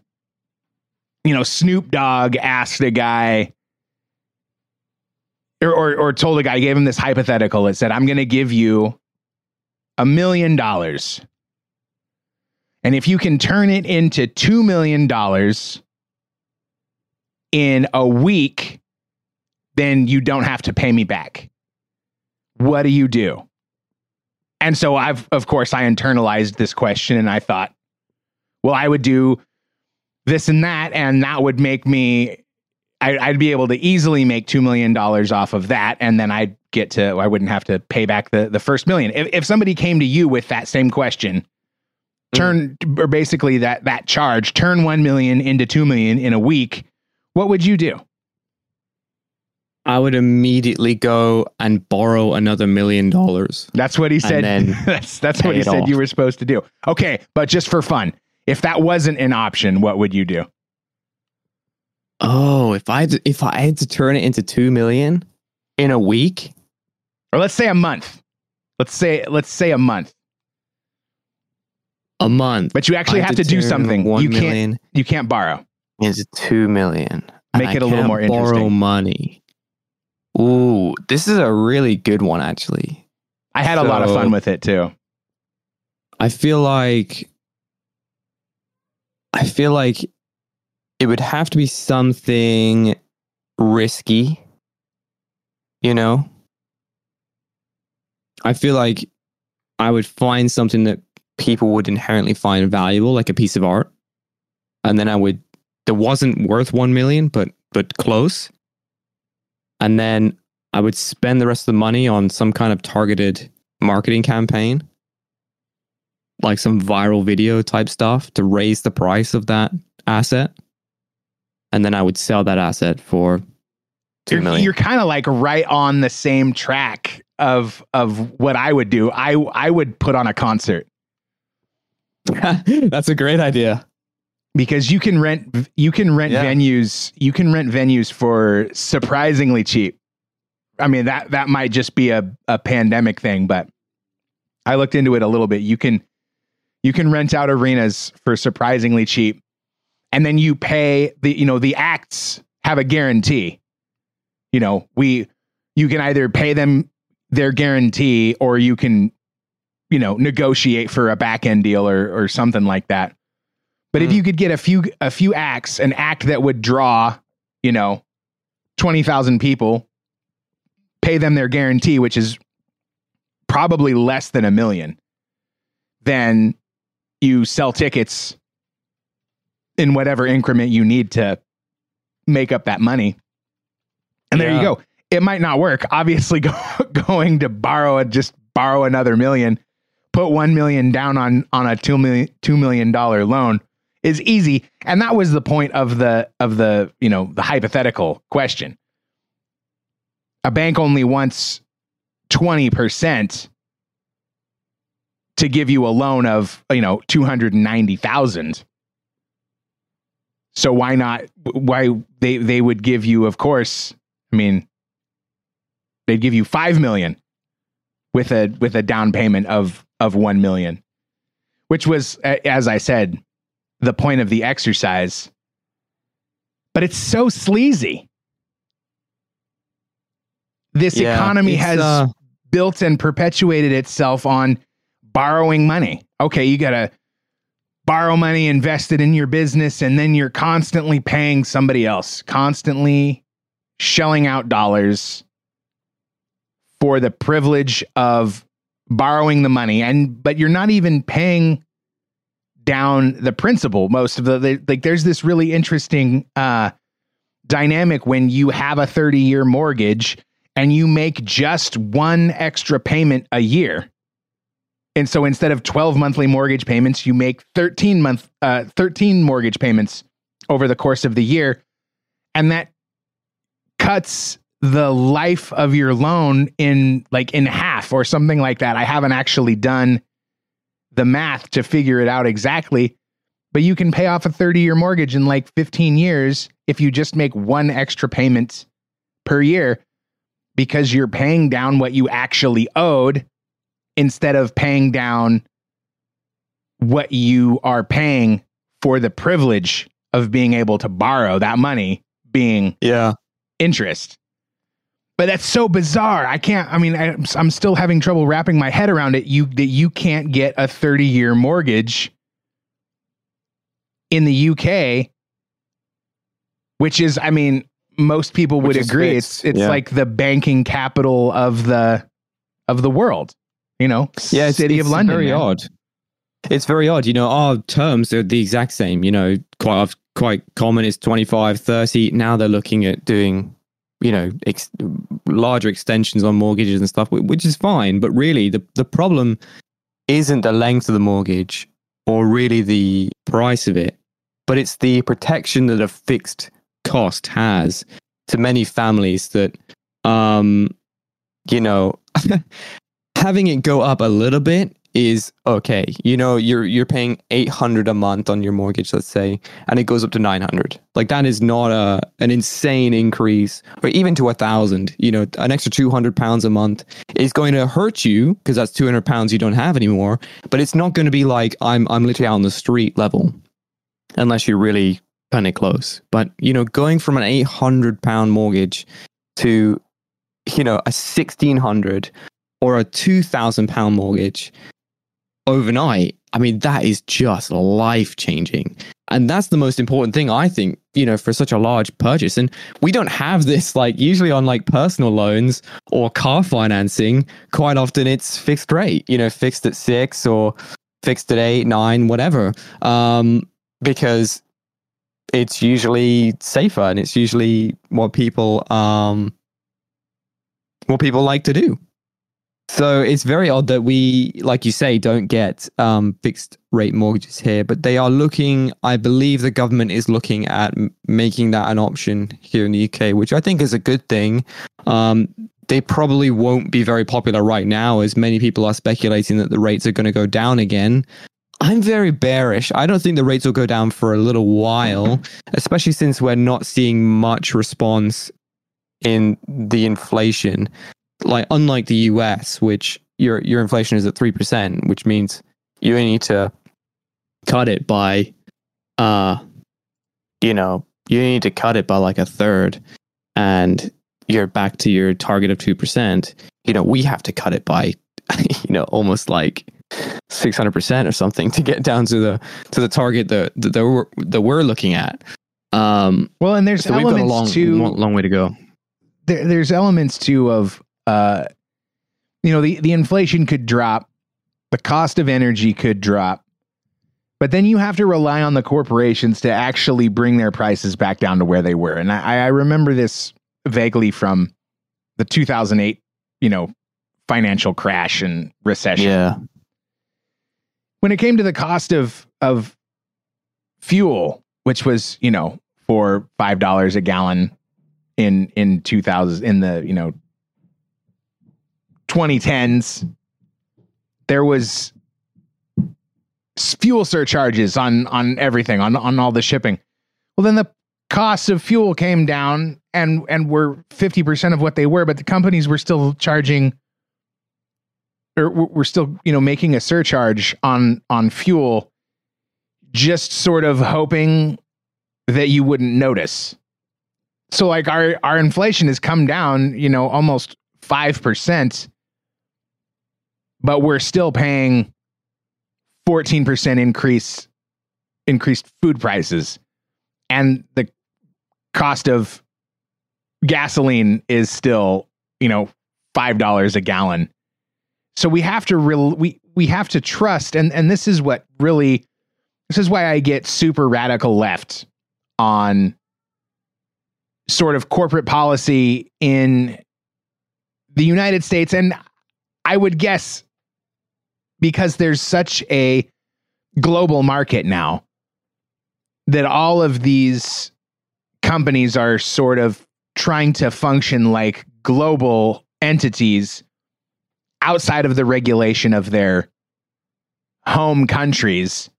you know, Snoop Dogg asked a guy, or, or, or told a guy, gave him this hypothetical. It said, "I'm going to give you." a million dollars. And if you can turn it into $2 million in a week, then you don't have to pay me back. What do you do? And so I've, of course, I internalized this question and I thought, well, I would do this and that, and that would make me, I, I'd be able to easily make $2 million off of that. And then I'd get to I wouldn't have to pay back the the first million. If if somebody came to you with that same question, turn mm-hmm. or basically that that charge, turn 1 million into 2 million in a week, what would you do? I would immediately go and borrow another million dollars. That's what he said. *laughs* that's that's what he said off. you were supposed to do. Okay, but just for fun, if that wasn't an option, what would you do? Oh, if I if I had to turn it into two million in a week, Or let's say a month. Let's say let's say a month. A month. But you actually have to do something. One You can't million you can't borrow. Is two million. Make it a little more Borrow money. Ooh, this is a really good one, actually. I had a lot of fun with it too. I feel like I feel like it would have to be something risky. You know? I feel like I would find something that people would inherently find valuable, like a piece of art. And then I would that wasn't worth 1 million but but close. And then I would spend the rest of the money on some kind of targeted marketing campaign like some viral video type stuff to raise the price of that asset. And then I would sell that asset for two You're, million. you're kind of like right on the same track of of what I would do. I I would put on a concert *laughs* That's a great idea. Because you can rent you can rent Yeah. venues you can rent venues for surprisingly cheap. I mean that that might just be a a pandemic thing, but I looked into it a little bit. You can you can rent out arenas for surprisingly cheap. And then you pay the you know the acts have a guarantee. You know, we you can either pay them their guarantee or you can you know negotiate for a back end deal or or something like that. But if Mm. you could get a few a few acts, an act that would draw, you know, 20,000 people, pay them their guarantee which is probably less than a million, then you sell tickets in whatever increment you need to make up that money. And there you go. It might not work. Obviously, *laughs* go, going to borrow a, just borrow another million, put one million down on on a two million two million dollar loan is easy. And that was the point of the of the you know the hypothetical question. A bank only wants twenty percent to give you a loan of you know two hundred ninety thousand. So why not? Why they they would give you? Of course, I mean, they'd give you five million with a with a down payment of of one million, which was, as I said, the point of the exercise. But it's so sleazy. This Yeah, economy has uh, built and perpetuated itself on borrowing money. Okay, you got to borrow money invest it in your business and then you're constantly paying somebody else, constantly shelling out dollars for the privilege of borrowing the money and but you're not even paying down the principal most of the, the like there's this really interesting uh dynamic when you have a 30 year mortgage and you make just one extra payment a year. And so instead of 12 monthly mortgage payments, you make 13 month uh 13 mortgage payments over the course of the year. And that cuts the life of your loan in like in half or something like that. I haven't actually done the math to figure it out exactly, but you can pay off a 30 year mortgage in like 15 years if you just make one extra payment per year because you're paying down what you actually owed instead of paying down what you are paying for the privilege of being able to borrow that money being Yeah. interest. But that's so bizarre. I can't. I mean, I, I'm still having trouble wrapping my head around it. You that you can't get a 30 year mortgage in the UK, which is, I mean, most people would agree. fixed, It's it's yeah. like the banking capital of the of the world. You know, Yeah, it's, city it's of London. Very man. odd. It's very odd. You know, our terms are the exact same. You know, quite quite common is 25, 30. Now they're looking at doing, you know, ex- larger extensions on mortgages and stuff, which is fine. But really, the the problem isn't the length of the mortgage or really the price of it, but it's the protection that a fixed cost has to many families that, um, you know, *laughs* having it go up a little bit is okay. You know, you're you're paying 800 a month on your mortgage, let's say, and it goes up to 900. Like that is not a an insane increase or even to a thousand, you know, an extra 200 pounds a month is going to hurt you because that's 200 pounds you don't have anymore, but it's not going to be like I'm I'm literally out on the street level unless you're really kind of close. But, you know, going from an 800 pound mortgage to you know, a 1600 or a 2000 pound mortgage overnight, I mean, that is just life changing. And that's the most important thing, I think, you know, for such a large purchase. And we don't have this like usually on like personal loans or car financing. Quite often it's fixed rate, you know, fixed at six or fixed at eight, nine, whatever. Um, because it's usually safer and it's usually what people um what people like to do. So it's very odd that we, like you say, don't get um, fixed rate mortgages here, but they are looking. I believe the government is looking at making that an option here in the UK, which I think is a good thing. Um, they probably won't be very popular right now, as many people are speculating that the rates are going to go down again. I'm very bearish. I don't think the rates will go down for a little while, especially since we're not seeing much response in the inflation like unlike the US, which your your inflation is at three percent, which means you need to cut it by, uh, you know, you need to cut it by like a third, and you're back to your target of two percent. You know, we have to cut it by, *laughs* you know, almost like six hundred percent or something to get down to the to the target that that, that we're that we're looking at. Um, Well, and there's so we've got a elements long, long, long way to go. there, there's elements too of uh you know the the inflation could drop the cost of energy could drop but then you have to rely on the corporations to actually bring their prices back down to where they were. And i i remember this vaguely from the 2008 you know financial crash and recession. Yeah, when it came to the cost of of fuel, which was you know for five dollars a gallon in in two thousand in the you know twenty tens, there was fuel surcharges on on everything on on all the shipping. Well, then the cost of fuel came down and and were fifty percent of what they were, but the companies were still charging or we're still you know making a surcharge on on fuel just sort of hoping that you wouldn't notice so like our our inflation has come down you know almost 5% but we're still paying 14% increase increased food prices. And the cost of gasoline is still you know $5 a gallon. So we have to real we we have to trust and and this is what really this is why I get super radical left on sort of corporate policy in the United States. And I would guess because there's such a global market now that all of these companies are sort of trying to function like global entities outside of the regulation of their home countries.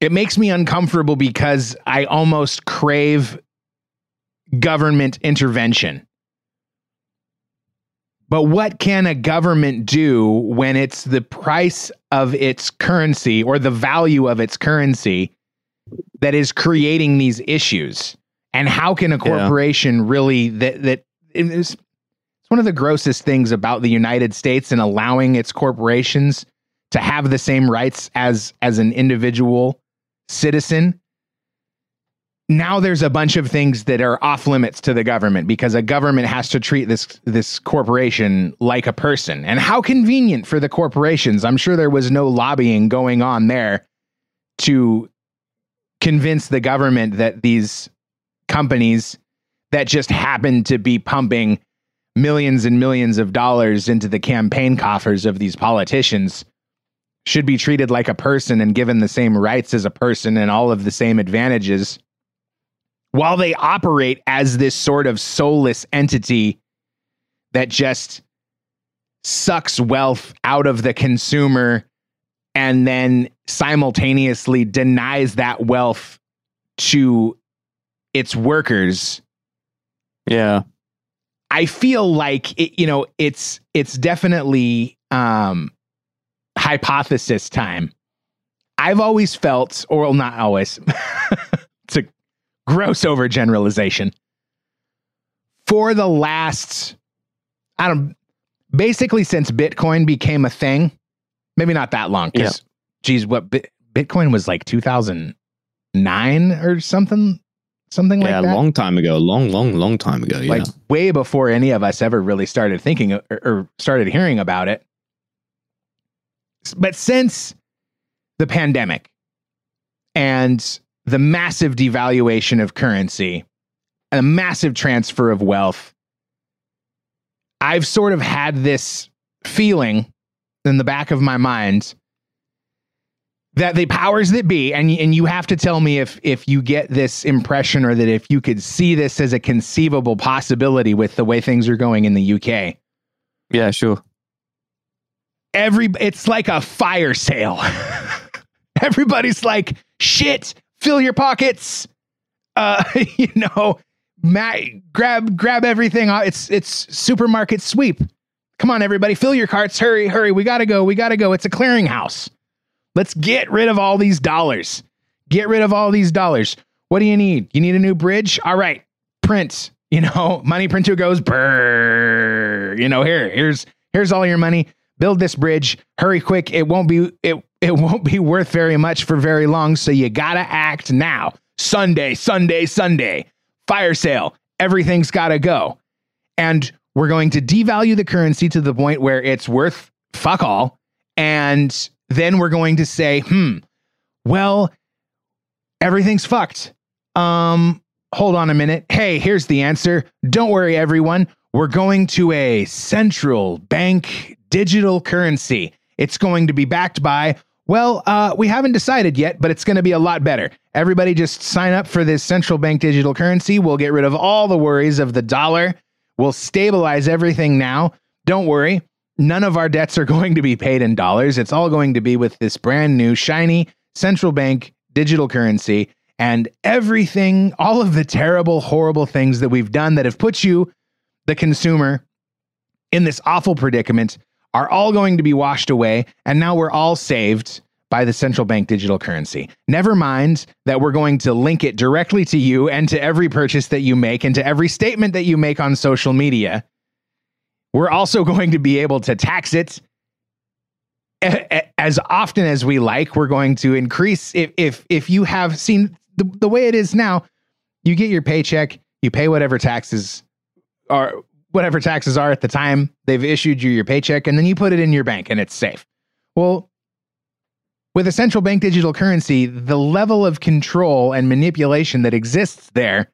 It makes me uncomfortable because I almost crave government intervention. But what can a government do when it's the price of its currency or the value of its currency that is creating these issues? And how can a corporation really that that is it's one of the grossest things about the United States and allowing its corporations to have the same rights as as an individual citizen. Now there's a bunch of things that are off limits to the government because a government has to treat this this corporation like a person. And how convenient for the corporations. I'm sure there was no lobbying going on there to convince the government that these companies that just happen to be pumping millions and millions of dollars into the campaign coffers of these politicians should be treated like a person and given the same rights as a person and all of the same advantages while they operate as this sort of soulless entity that just sucks wealth out of the consumer and then simultaneously denies that wealth to its workers Yeah. I feel like it, you know it's it's definitely um hypothesis time. I've always felt, or well, not always, *laughs* gross overgeneralization. For the last, I don't, basically since Bitcoin became a thing, maybe not that long. Because, geez, what Bitcoin was like 2009 or something, something like that. yeah, a long time ago. Long, long, long time ago. Yeah. like way before any of us ever really started thinking or, or started hearing about it. But since the pandemic and the massive devaluation of currency and a massive transfer of wealth, I've sort of had this feeling in the back of my mind that the powers that be and and you have to tell me if if you get this impression or that if you could see this as a conceivable possibility with the way things are going in the UK Yeah, sure. every it's like a fire sale. *laughs* Everybody's like shit fill your pockets. Uh *laughs* you know Matt, grab grab everything it's it's supermarket sweep. Come on everybody fill your carts. Hurry hurry. We got to go. We got to go. It's a clearinghouse. Let's get rid of all these dollars. Get rid of all these dollars. What do you need? You need a new bridge? All right. Print you know money printer goes brr you know here here's here's all your money. Build this bridge. Hurry quick. It won't be it it won't be worth very much for very long so you gotta act now. Sunday sunday sunday. Fire sale. Everything's gotta go. And we're going to devalue the currency to the point where it's worth fuck all. And then we're going to say hmm well everything's fucked. Um hold on a minute. Hey here's the answer. Don't worry everyone. We're going to a central bank digital currency. It's going to be backed by well uh, we haven't decided yet but it's going to be a lot better. Everybody just sign up for this central bank digital currency. We'll get rid of all the worries of the dollar. We'll stabilize everything now. Don't worry. None of our debts are *laughs* going to be paid in dollars. It's all going to be with this brand new shiny central bank digital currency. And everything all of the terrible horrible things that we've done that have put you the consumer in this awful predicament are all going to be washed away and now we're all saved by the central bank digital currency. Never mind that we're going to link it directly to you and to every purchase that you make and to every statement that you make on social media. We're also going to be able to tax it as often as we like. We're going to increase if if if you have seen the, the way it is now, you get your paycheck, you pay whatever taxes are whatever taxes are at the time they've issued you your paycheck and then you put it in your bank and it's safe. Well, with a central bank digital currency, the level of control and manipulation that exists there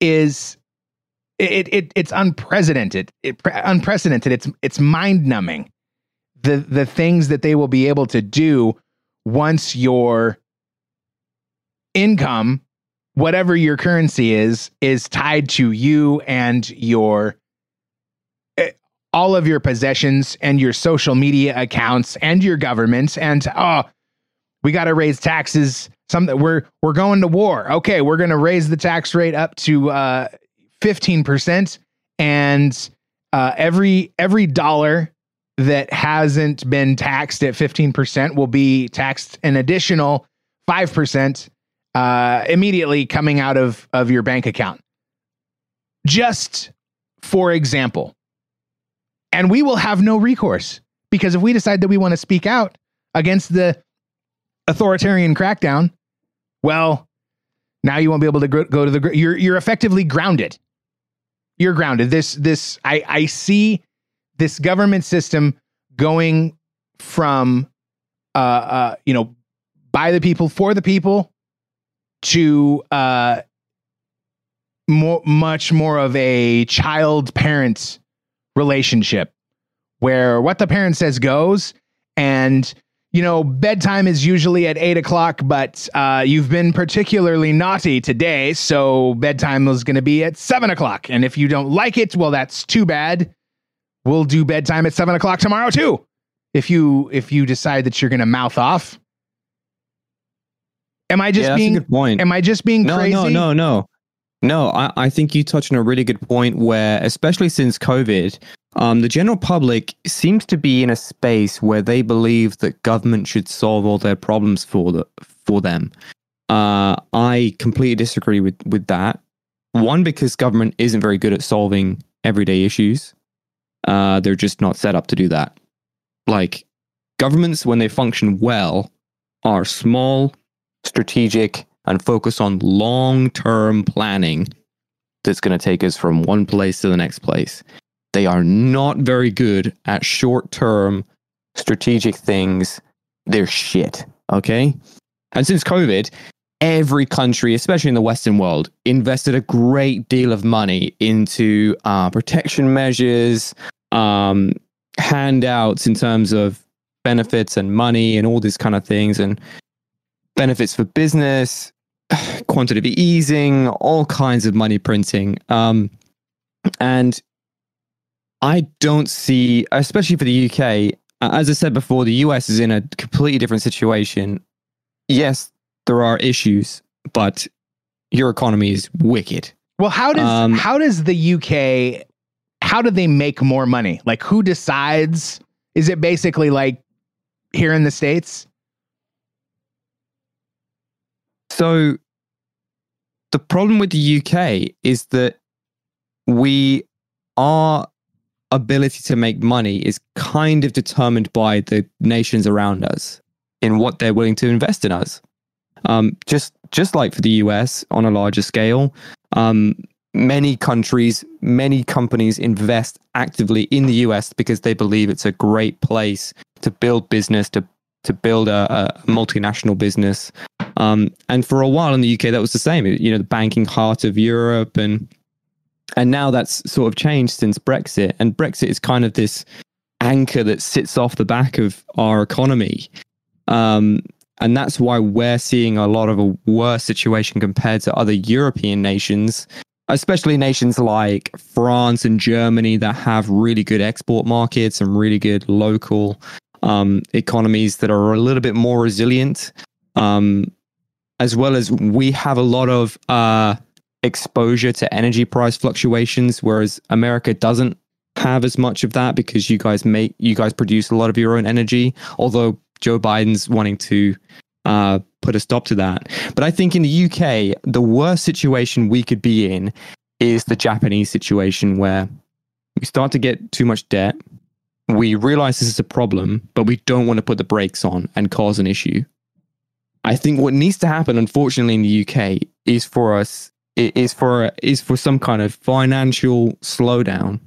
is it, it it's unprecedented. It, unprecedented. It's it's mind numbing. The the things that they will be able to do once your income, whatever your currency is, is tied to you and your eh, all of your possessions and your social media accounts and your government and oh we got to raise taxes. Some we're we're going to war. Okay we're going to raise the tax rate up to uh 15% and uh every every dollar that hasn't been taxed at 15% will be taxed an additional 5% uh immediately coming out of of your bank account just for example and we will have no recourse because if we decide that we want to speak out against the authoritarian crackdown, well, now you won't be able to go, to the you're you're effectively grounded. You're grounded. This this I I see this government system going from uh uh you know by the people for the people to uh more much more of a child parent relationship where what the parent says goes. And you know bedtime is usually at eight o'clock but uh, you've been particularly naughty today. So bedtime is going to be at seven o'clock. And if you don't like it well that's too bad. We'll do bedtime at seven o'clock tomorrow too. If you if you decide that you're going to mouth off, am I just yeah, being a good point. am I just being no, crazy? no, no, no, no. I, I think you touched on a really good point where, especially since COVID, um, the general public seems to be in a space where they believe that government should solve all their problems for the, for them. Uh, I completely disagree with with that. One, because government isn't very good at solving everyday issues. Uh, they're just not set up to do that. Like governments, when they function well, are small, strategic, and focus on long term planning that's going to take us from one place to the next place. They are not very good at short term strategic things. They're shit. Okay. And since COVID, every country, especially in the Western world, invested a great deal of money into uh, protection measures, um, handouts in terms of benefits and money and all these kind of things, and benefits for business, *sighs* quantitative easing, all kinds of money printing. Um, and I don't see, especially for the UK, as I said before, the US is in a completely different situation. Yes, there are issues, but your economy is wicked. Well, how does Um, how does the UK how do they make more money? Like who decides? Is it basically like here in the states? So the problem with the UK is that we our ability to make money is kind of determined by the nations around us in what they're willing to invest in us. Um, just just like for the US on a larger scale, um, many countries, many companies invest actively in the US because they believe it's a great place to build business, to to build a, a multinational business. Um, and for a while in the UK, that was the same. You know, the banking heart of Europe, and and now that's sort of changed since Brexit. And Brexit is kind of this anchor that sits off the back of our economy. Um, and that's why we're seeing a lot of a worse situation compared to other European nations, especially nations like France and Germany that have really good export markets and really good local um, economies that are a little bit more resilient. Um, as well as we have a lot of uh, exposure to energy price fluctuations, whereas America doesn't have as much of that because you guys make you guys produce a lot of your own energy. Although Joe Biden's wanting to uh, put a stop to that, but I think in the UK, the worst situation we could be in is the Japanese situation where we start to get too much debt. We realize this is a problem, but we don't want to put the brakes on and cause an issue. I think what needs to happen, unfortunately, in the UK is for us is for is for some kind of financial slowdown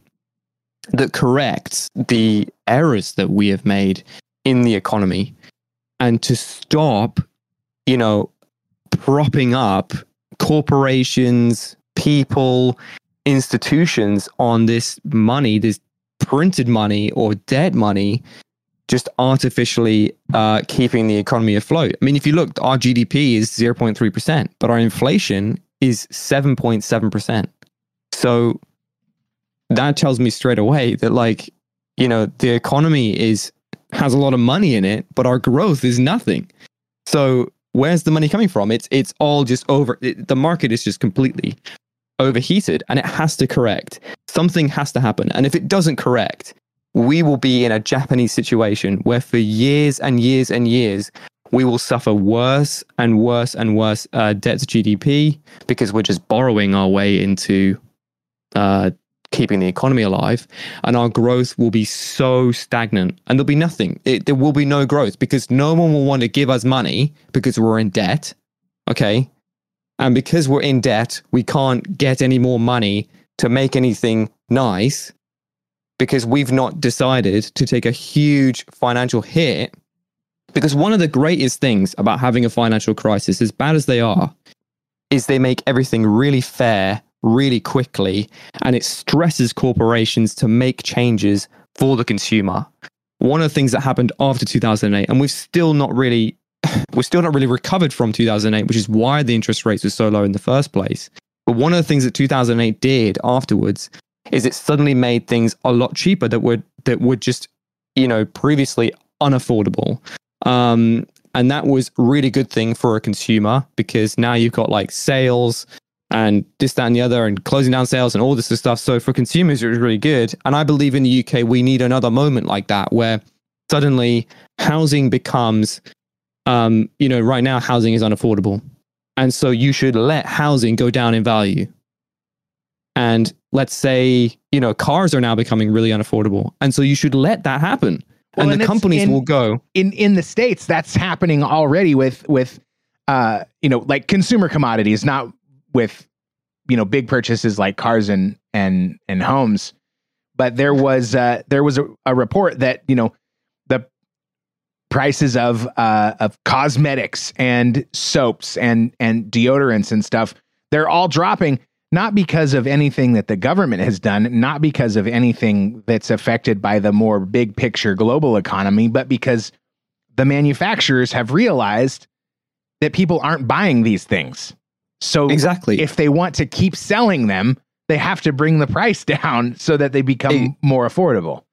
that corrects the errors that we have made in the economy, and to stop, you know, propping up corporations, people, institutions on this money, this printed money or dead money just artificially uh, keeping the economy afloat. I mean, if you look, our GDP is 0.3%, but our inflation is 7.7%. So that tells me straight away that, like, you know, the economy is has a lot of money in it, but our growth is nothing. So where's the money coming from? It's it's all just over. It, the market is just completely overheated, and it has to correct. Something has to happen, and if it doesn't correct, we will be in a Japanese situation where for years and years and years, we will suffer worse and worse and worse uh, debt to GDP because we're just borrowing our way into uh, keeping the economy alive. And our growth will be so stagnant and there'll be nothing. It, there will be no growth because no one will want to give us money because we're in debt. Okay. And because we're in debt, we can't get any more money to make anything nice because we've not decided to take a huge financial hit. Because one of the greatest things about having a financial crisis, as bad as they are, is they make everything really fair, really quickly, and it stresses corporations to make changes for the consumer. One of the things that happened after 2008, and we've still not really, we're still not really recovered from 2008, which is why the interest rates were so low in the first place. But one of the things that 2008 did afterwards is it suddenly made things a lot cheaper that were that would just you know previously unaffordable. Um, and that was really good thing for a consumer because now you've got like sales and this, that, and the other, and closing down sales and all this stuff. So for consumers, it was really good. And I believe in the UK, we need another moment like that where suddenly housing becomes, um, you know, right now housing is unaffordable, and so you should let housing go down in value. And let's say, you know, cars are now becoming really unaffordable, and so you should let that happen. Well, and and the companies in- will go. in in the states that's happening already with with uh you know like consumer commodities not with you know big purchases like cars and and and homes but there was uh there was a, a report that you know prices of uh of cosmetics and soaps and and deodorants and stuff they're all dropping not because of anything that the government has done, not because of anything that's affected by the more big picture global economy, but because the manufacturers have realized that people aren't buying these things. So Exactly. if they want to keep selling them, they have to bring the price *laughs* down so that they become Hey. more affordable.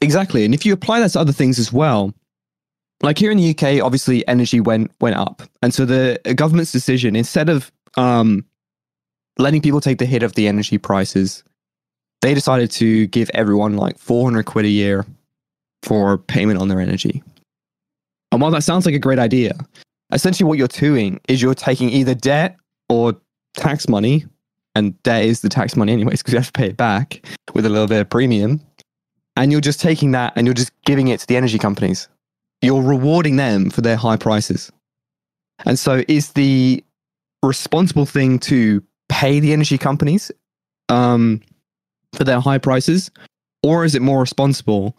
Exactly. And if you apply that to other things as well, like here in the UK, obviously energy went went up. And so the government's decision, instead of um, letting people take the hit of the energy prices, they decided to give everyone like 400 quid a year for payment on their energy. And while that sounds like a great idea, essentially what you're doing is you're taking either debt or tax money, and debt is the tax money anyways, because you have to pay it back with a little bit of premium and you're just taking that and you're just giving it to the energy companies. You're rewarding them for their high prices. And so, is the responsible thing to pay the energy companies um, for their high prices, or is it more responsible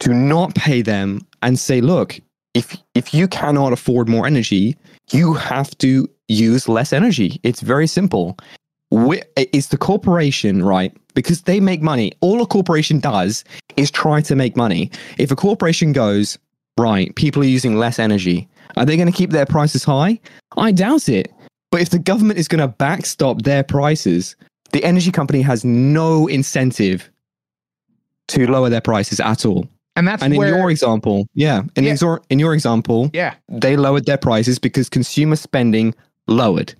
to not pay them and say, look, if if you cannot afford more energy, you have to use less energy. It's very simple. Wh- It's the corporation, right? Because they make money. All a corporation does is try to make money. If a corporation goes, right, people are using less energy, are they going to keep their prices high? I doubt it. But if the government is going to backstop their prices, the energy company has no incentive to lower their prices at all. And that's And in where your example, yeah, in, Yeah. exor- in your example, yeah. they lowered their prices because consumer spending lowered.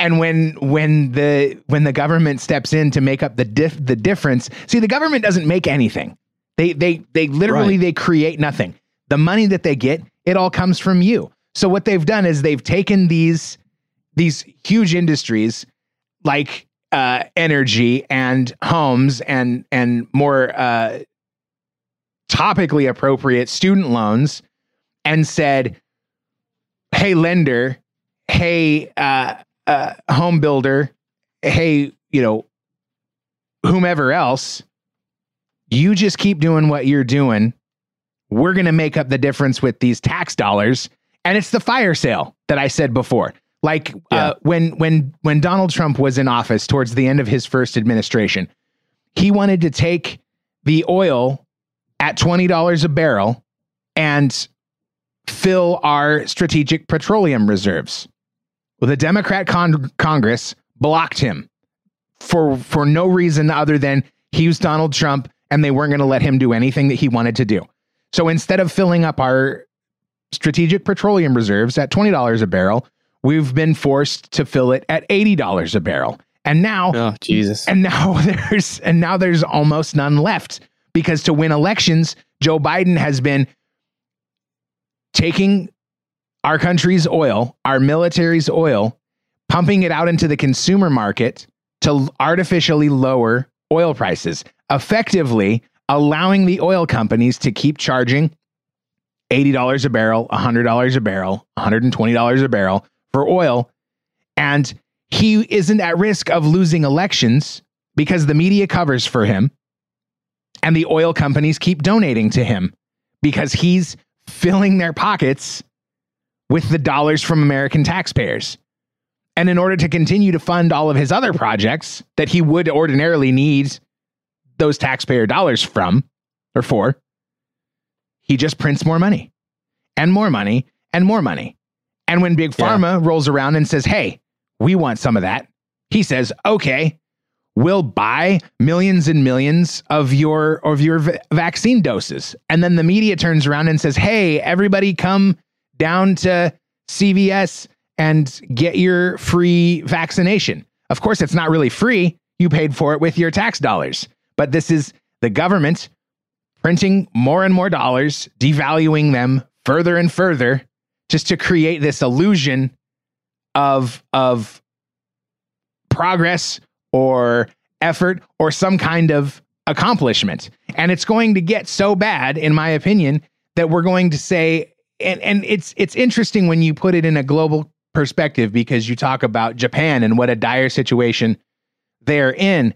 and when when the when the government steps in to make up the dif- the difference see the government doesn't make anything they they they literally Right. they create nothing. The money that they get it all comes from you. So what they've done is they've taken these these huge industries like uh, energy and homes and and more uh, topically appropriate student loans and said hey lender. Hey uh, uh, home builder, hey, you know, whomever else, you just keep doing what you're doing. We're going to make up the difference with these tax dollars. And it's the fire sale that I said before. Like Yeah. uh, when when when Donald Trump was in office towards the end of his first administration, he wanted to take the oil at twenty dollars a barrel and fill our strategic petroleum reserves. Well, the Democrat con- Congress blocked him for for no reason other than he was Donald Trump and they weren't going to let him do anything that he wanted to do. So instead of filling up our strategic petroleum reserves at $20 a barrel, we've been forced to fill it at $80 a barrel. And now Oh, Jesus. and now *laughs* there's and now there's almost none left because to win elections, Joe Biden has been taking our country's oil, our military's oil, pumping it out into the consumer market to artificially lower oil prices, effectively allowing the oil companies to keep charging $80 a barrel, $100 a barrel, $120 a barrel for oil. And he isn't at risk of losing elections because the media covers for him and the oil companies keep donating to him because he's filling their pockets with the dollars from American taxpayers. And in order to continue to fund all of his other projects that he would ordinarily need those taxpayer dollars from or for, he just prints more money and more money and more money. And when Big Yeah. Pharma rolls around and says, hey, we want some of that, he says, okay, we'll buy millions and millions of your of your v- vaccine doses and then the media turns around and says hey everybody come down to CVS and get your free vaccination of course it's not really free you paid for it with your tax dollars but this is the government printing more and more dollars devaluing them further and further just to create this illusion of of progress or effort or some kind of accomplishment. And it's going to get so bad, in my opinion, that we're going to say, and, and it's it's interesting when you put it in a global perspective because you talk about Japan and what a dire situation they're in.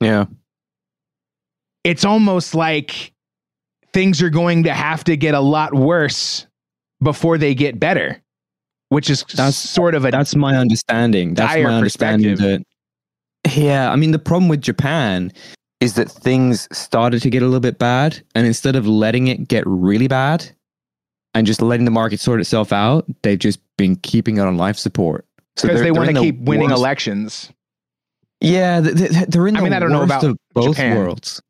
Yeah. It's almost like things are going to have to get a lot worse before they get better, which is That's- sort of a That's my understanding. That's my understanding that Yeah, I mean the problem with Japan is that things started to get a little bit bad and instead of letting it get really bad and just letting the market sort itself out, they've just been keeping it on life support. So because they're- they want to keep winning worst- elections. Yeah, th- th- they're in I mean, I don't know about both Japan. worlds.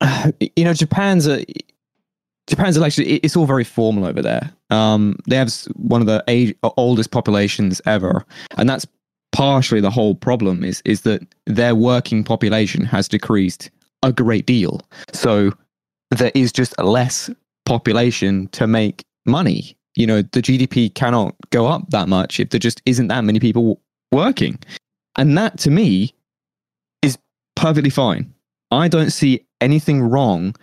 *sighs* You know, Japan's a Japan's election. It's all very formal over there. Um, they have one of the age, oldest populations ever, and that's partially the whole problem. Is is that their working population has decreased a great deal. So there is just less population to make money. You know, the GDP cannot go up that much if there just isn't that many people working. And that to me is perfectly fine. I don't see anything wrong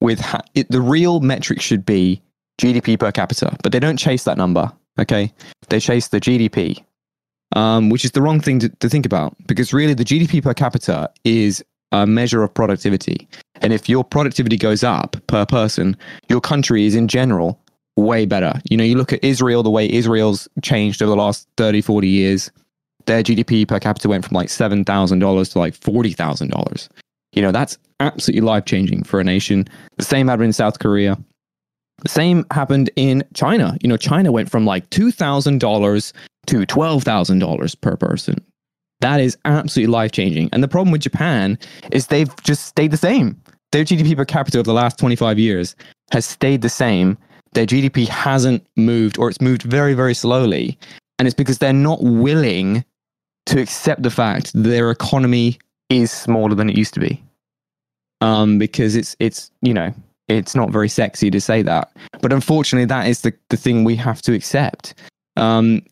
with ha- it, the real metric should be GDP per capita, but they don't chase that number. Okay, they chase the GDP, um, which is the wrong thing to, to think about because really the GDP per capita is a measure of productivity, and if your productivity goes up per person, your country is in general way better. You know, you look at Israel, the way Israel's changed over the last 30, 40 years their GDP per capita went from like seven thousand dollars to like forty thousand dollars. You know, that's absolutely life changing for a nation. The same happened in South Korea. The same happened in China. You know, China went from like two thousand dollars to twelve thousand dollars per person. That is absolutely life changing. And the problem with Japan is they've just stayed the same. Their GDP per capita over the last 25 years has stayed the same. Their GDP hasn't moved, or it's moved very, very slowly. And it's because they're not willing to accept the fact that their economy is smaller than it used to be. Um, because it's it's you know it's not very sexy to say that, but unfortunately that is the the thing we have to accept. Um,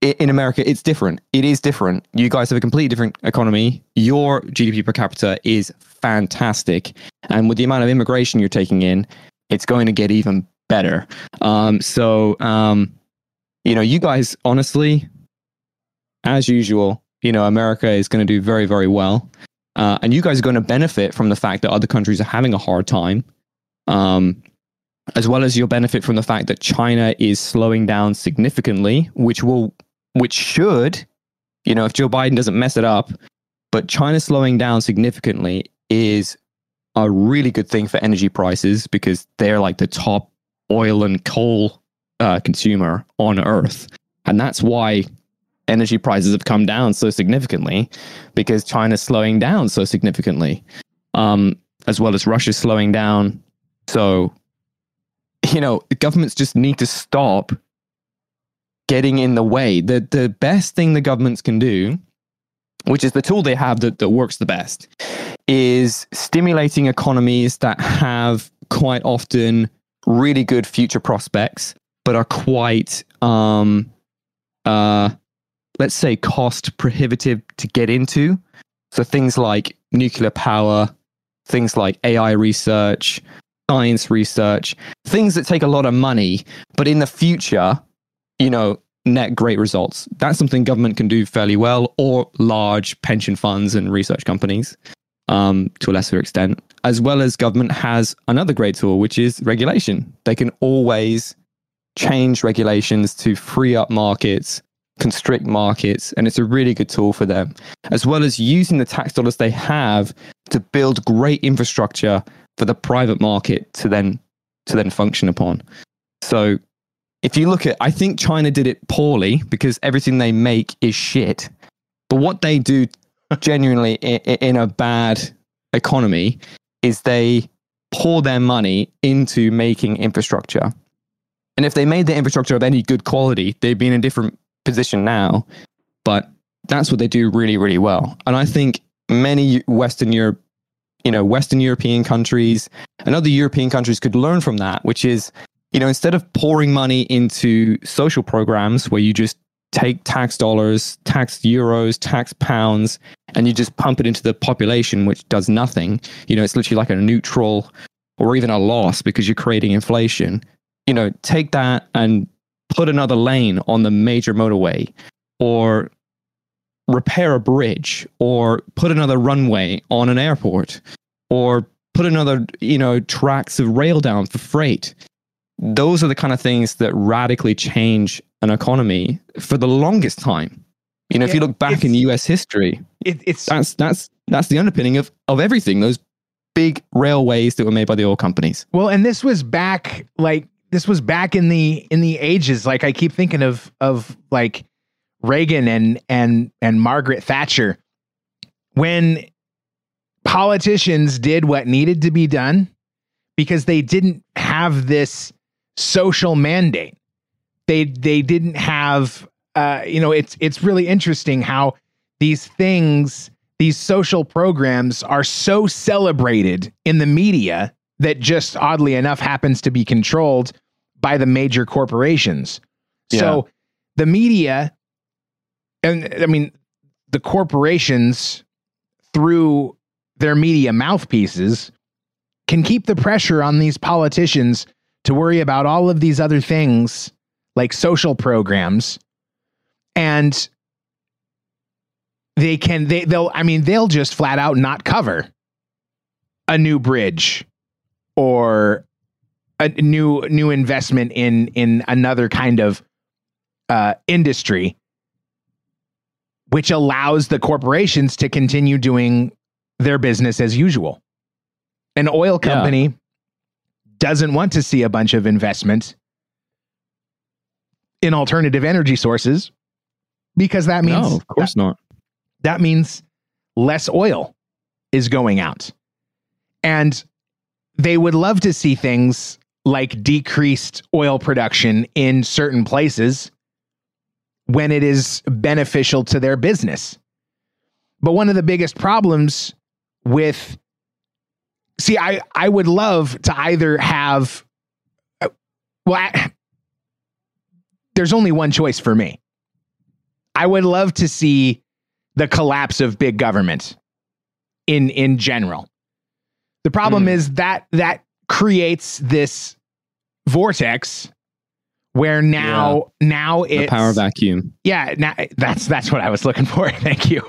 in America, it's different. It is different. You guys have a completely different economy. Your GDP per capita is fantastic, and with the amount of immigration you're taking in, it's going to get even better. Um, so, um, you know, you guys honestly, as usual, you know, America is going to do very, very well. Uh, and you guys are going to benefit from the fact that other countries are having a hard time, um, as well as you'll benefit from the fact that China is slowing down significantly, which will, which should, you know, if Joe Biden doesn't mess it up, but China slowing down significantly is a really good thing for energy prices because they're like the top oil and coal uh, consumer on Earth, and that's why energy prices have come down so significantly because China's slowing down so significantly, um, as well as Russia's slowing down. So, *laughs* you know, governments just need to stop getting in the way. The the best thing the governments can do, which is the tool they have that, that works the best, is stimulating economies that have quite often really good future prospects, but are quite um uh let's say cost prohibitive to get into. So things like nuclear power, things like AI research, science research, things that take a lot of money, but in the future, you know, net great results. That's something government can do fairly well, or large pension funds and research companies um, to a lesser extent, as well as government has another great tool, which is regulation. They can always change regulations to free up markets, constrict markets, and it's a really good tool for them, as well as using the tax dollars they have to build great infrastructure for the private market to then to then function upon. So if you look at I think China did it poorly because everything they make is shit. But what they do *laughs* genuinely in, in a bad economy is they pour their money into making infrastructure. And if they made the infrastructure of any good quality, they'd be in a different position now. But that's what they do really, really well. And I think many Western Europe, you know, Western European countries and other European countries could learn from that, which is, you know, instead of pouring money into social programs where you just take tax dollars, tax euros, tax pounds, and you just pump it into the population, which does nothing. You know, it's literally like a neutral or even a loss because you're creating inflation. You know, take that and put another lane on the major motorway or repair a bridge or put another runway on an airport or put another, you know, tracks of rail down for freight. Those are the kind of things that radically change an economy for the longest time. You know, if you look back in US history, It, it's that's that's that's the underpinning of of everything. Those big railways that were made by the oil companies. Well, and this was back like this was back in the in the ages. Like I keep thinking of of like Reagan and and and Margaret Thatcher when politicians did what needed to be done because they didn't have this social mandate. They they didn't have uh you know it's it's really interesting how these things these social programs are so celebrated in the media that just oddly enough happens to be controlled by the major corporations. So the media, and I mean, the corporations through their media mouthpieces can keep the pressure on these politicians to worry about all of these other things like social programs and they can they they'll I mean they'll just flat out not cover a new bridge or a new new investment in in another kind of uh, industry, which allows the corporations to continue doing their business as usual. An oil Yeah. company doesn't want to see a bunch of investment in alternative energy sources because that means no, of course not. that means less oil is going out. And they would love to see things like decreased oil production in certain places when it is beneficial to their business. But one of the biggest problems with see I I would love to either have well I, there's only one choice for me. I would love to see the collapse of big government in in general. The problem Hmm. is that that creates this vortex where now now The it's power vacuum. yeah now, that's that's what I was looking for. *laughs* Thank you.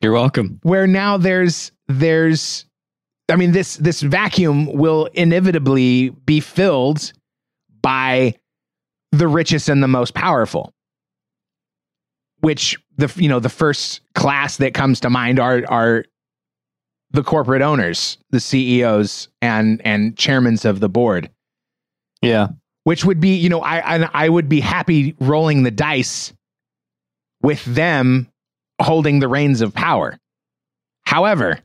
You're welcome. where now there's there's I mean this this vacuum will inevitably be filled by the richest and the most powerful. Which the you know the first class that comes to mind are are the corporate owners, the CEOs and and chairmen of the board Yeah. which would be you know I, I I would be happy rolling the dice with them holding the reins of power. However,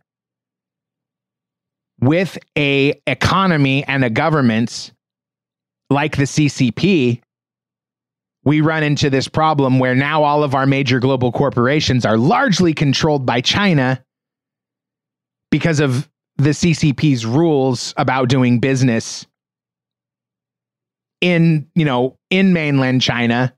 with a economy and a government like the CCP, we run into this problem where now all of our major global corporations are largely controlled by China because of the CCP's rules about doing business in you know in mainland China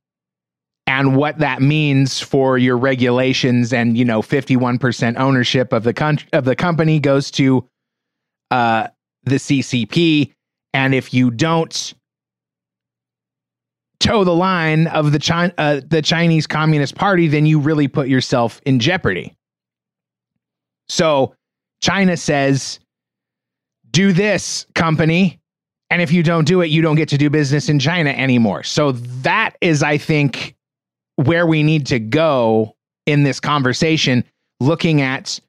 and what that means for your regulations and you know 51% ownership of the con- of the company goes to uh the CCP and if you don't toe the line of the China uh, the Chinese Communist Party then you really put yourself in jeopardy. So China says do this company and if you don't do it, you don't get to do business in China anymore. So that is, I think, where we need to go in this conversation, looking at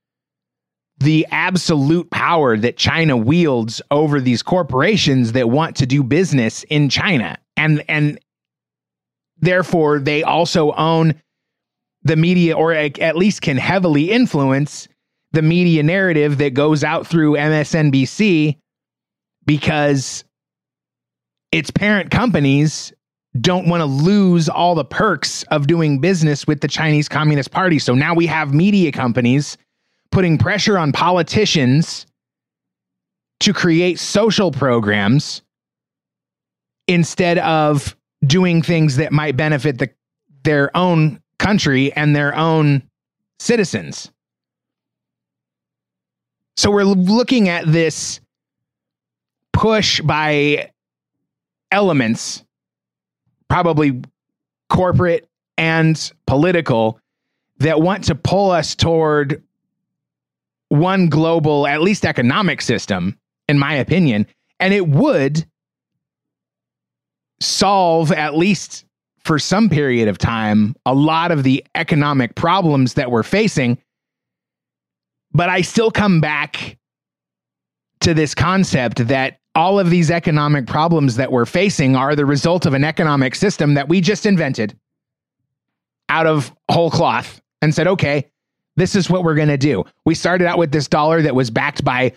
the absolute power that China wields over these corporations that want to do business in China. And and therefore they also own the media, or at least can heavily influence the media narrative that goes out through MSNBC because its parent companies don't want to lose all the perks of doing business with the Chinese Communist Party. So now we have media companies putting pressure on politicians to create social programs instead of doing things that might benefit the, their own country and their own citizens. So we're looking at this push by elements, probably corporate and political, that want to pull us toward one global, at least economic system, in my opinion. And it would solve, at least for some period of time, a lot of the economic problems that we're facing. But I still come back to this concept that all of these economic problems that we're facing are the result of an economic system that we just invented out of whole cloth and said, okay, this is what we're going to do. We started out with this dollar that was backed by,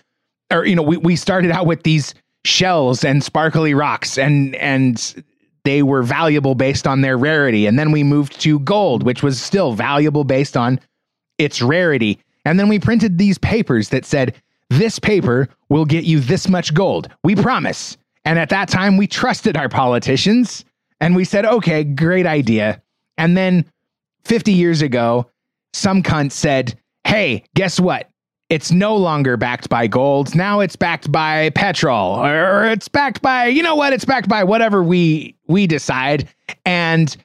or, you know, we, we started out with these shells and sparkly rocks and, and they were valuable based on their rarity. And then we moved to gold, which was still valuable based on its rarity. And then we printed these papers that said, this paper will get you this much gold. We promise. And at that time, we trusted our politicians and we said, okay, great idea. And then 50 years ago, some cunt said, hey, guess what? It's no longer backed by gold. Now it's backed by petrol or it's backed by, you know what? It's backed by whatever we we decide. And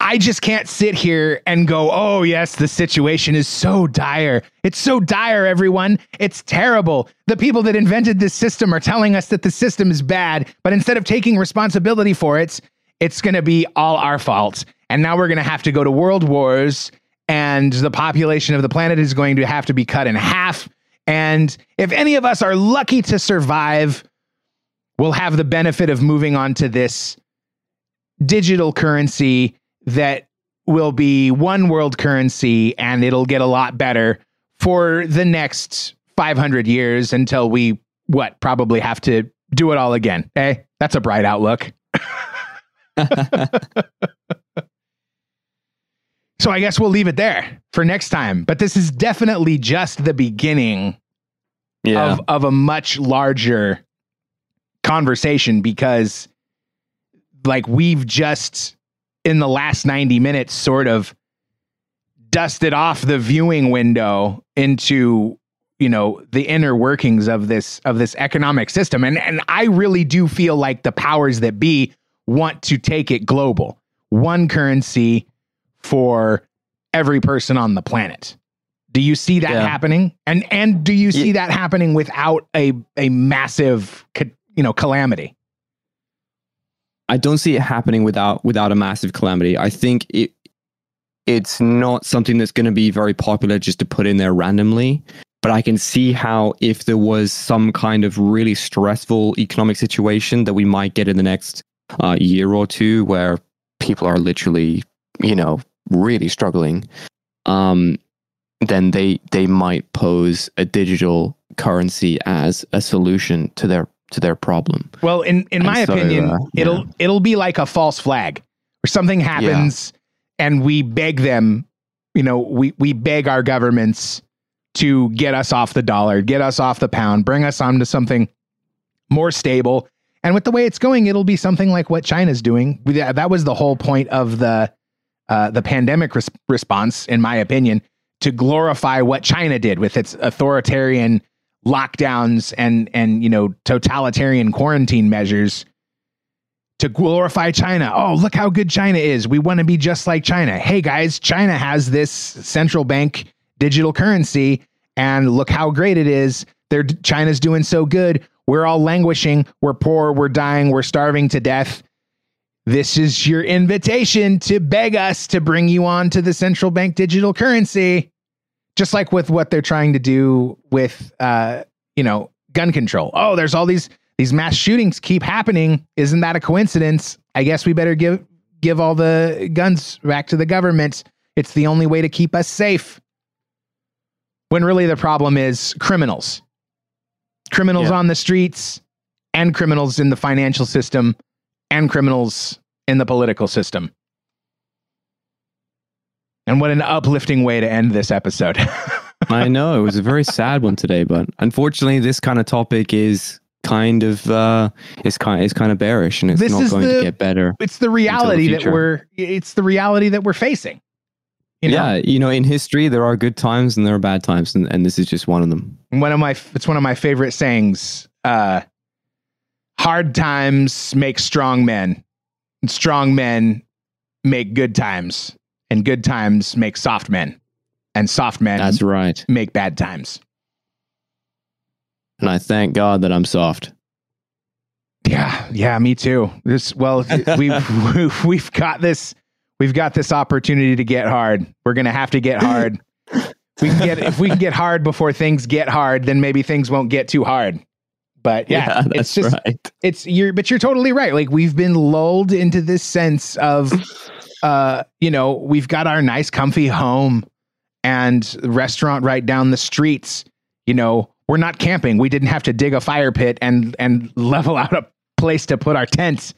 I just can't sit here and go, oh, yes, the situation is so dire. It's so dire, everyone. It's terrible. The people that invented this system are telling us that the system is bad, but instead of taking responsibility for it, it's going to be all our fault. And now we're going to have to go to world wars, and the population of the planet is going to have to be cut in half. And if any of us are lucky to survive, we'll have the benefit of moving on to this digital currency that will be one world currency and it'll get a lot better for the next 500 years until we what probably have to do it all again. Hey, that's a bright outlook. *laughs* So i guess we'll leave it there for next time. But this is definitely just the beginning Yeah. of of a much larger conversation because like we've just in the last 90 minutes sort of dusted off the viewing window into you know the inner workings of this of this economic system. And and I really do feel like the powers that be want to take it global. One currency for every person on the planet. Do you see that Yeah. happening? And and do you see Ye- that happening without a a massive you know calamity I don't see it happening without without a massive calamity. I think it it's not something that's going to be very popular just to put in there randomly. But I can see how if there was some kind of really stressful economic situation that we might get in the next uh, year or two, where people are literally, you know, really struggling, um, then they they might pose a digital currency as a solution to their to their problem. Well, in in And my so, opinion, uh, it'll yeah. it'll be like a false flag where something happens and we beg them, you know, we we beg our governments to get us off the dollar, get us off the pound, bring us onto something more stable. And with the way it's going, it'll be something like what China's doing. That that was the whole point of the uh, the pandemic res- response, in my opinion, to glorify what China did with its authoritarian lockdowns and and you know totalitarian quarantine measures to glorify China. Oh, look how good China is. We want to be just like China. Hey guys, China has this central bank digital currency and look how great it is. They're China's doing so good. We're all languishing. We're poor, we're dying, we're starving to death. This is your invitation to beg us to bring you on to the central bank digital currency just like with what they're trying to do with uh you know gun control oh there's all these these mass shootings keep happening isn't that a coincidence i guess we better give give all the guns back to the government It's the only way to keep us safe. When really the problem is criminals. Criminals Yeah. on the streets and criminals in the financial system and criminals in the political system. And what an uplifting way to end this episode. *laughs* I know it was a very sad one today, but unfortunately, this kind of topic is kind of uh, is kind is kind of bearish, and it's This not going the- to get better. it's the reality that we're it's the reality that we're facing. You know? yeah, you know, in history there are good times and there are bad times, and, and this is just one of them. one of my it's one of my favorite sayings uh hard times make strong men and strong men make good times and good times make soft men and soft men That's right, make bad times. And I thank God that I'm soft. yeah yeah me too. This well *laughs* we've we've got this we've got this opportunity to get hard. We're gonna have to get hard. *laughs* We can get if we can get hard before things get hard then maybe things won't get too hard. But yeah, that's it's just right. it's you're but you're totally right. Like we've been lulled into this sense of uh you know we've got our nice comfy home and restaurant right down the streets you know we're not camping. We didn't have to dig a fire pit and and level out a place to put our tents.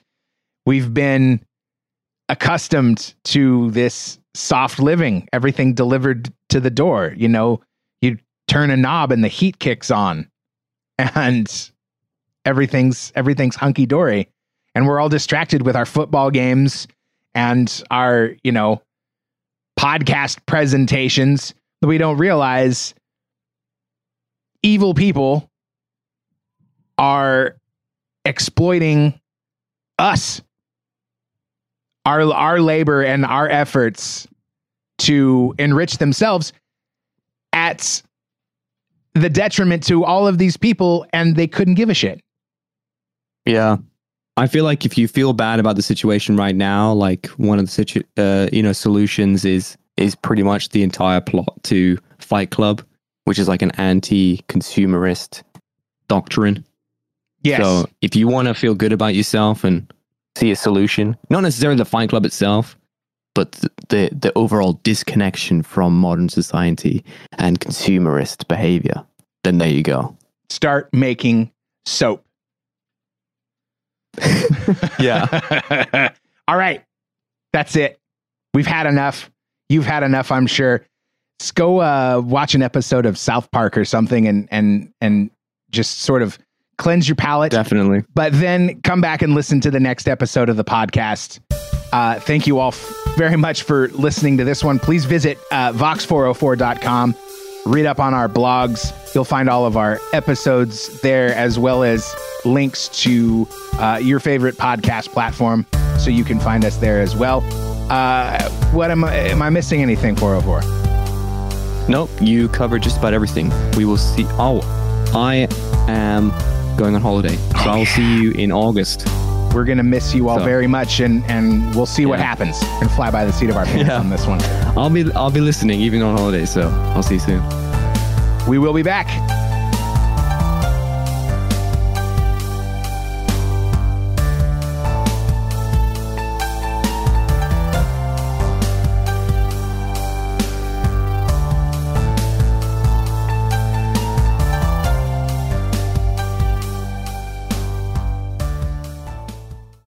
We've been accustomed to this soft living everything delivered to the door you know. You turn a knob and the heat kicks on and everything's everything's hunky dory and we're all distracted with our football games and our you know podcast presentations that we don't realize evil people are exploiting us our our labor and our efforts to enrich themselves at the detriment to all of these people and they couldn't give a shit Yeah. I feel like if you feel bad about the situation right now, like one of the situ- uh, you know solutions is is pretty much the entire plot to Fight Club, which is like an anti-consumerist doctrine. yes So if you want to feel good about yourself and see a solution, not necessarily the Fight Club itself, but th- the the overall disconnection from modern society and consumerist behavior, then there you go. start making soap Yeah. *laughs* all right that's it we've had enough you've had enough i'm sure let's go uh watch an episode of south park or something and and and just sort of cleanse your palate Definitely. but then come back and listen to the next episode of the podcast. Uh, thank you all f- very much for listening to this one. Please visit uh, vox404.com, read up on our blogs. You'll find all of our episodes there, as well as links to uh, your favorite podcast platform, so you can find us there as well. Uh, what am I? Am I missing anything? 404. Nope, you covered just about everything. We will see. Oh, I am going on holiday, so I'll see you in August. We're gonna miss you all So- very much, and and we'll see what happens. And fly by the seat of our pants Yeah. on this one. I'll be I'll be listening even on holiday, so I'll see you soon. We will be back.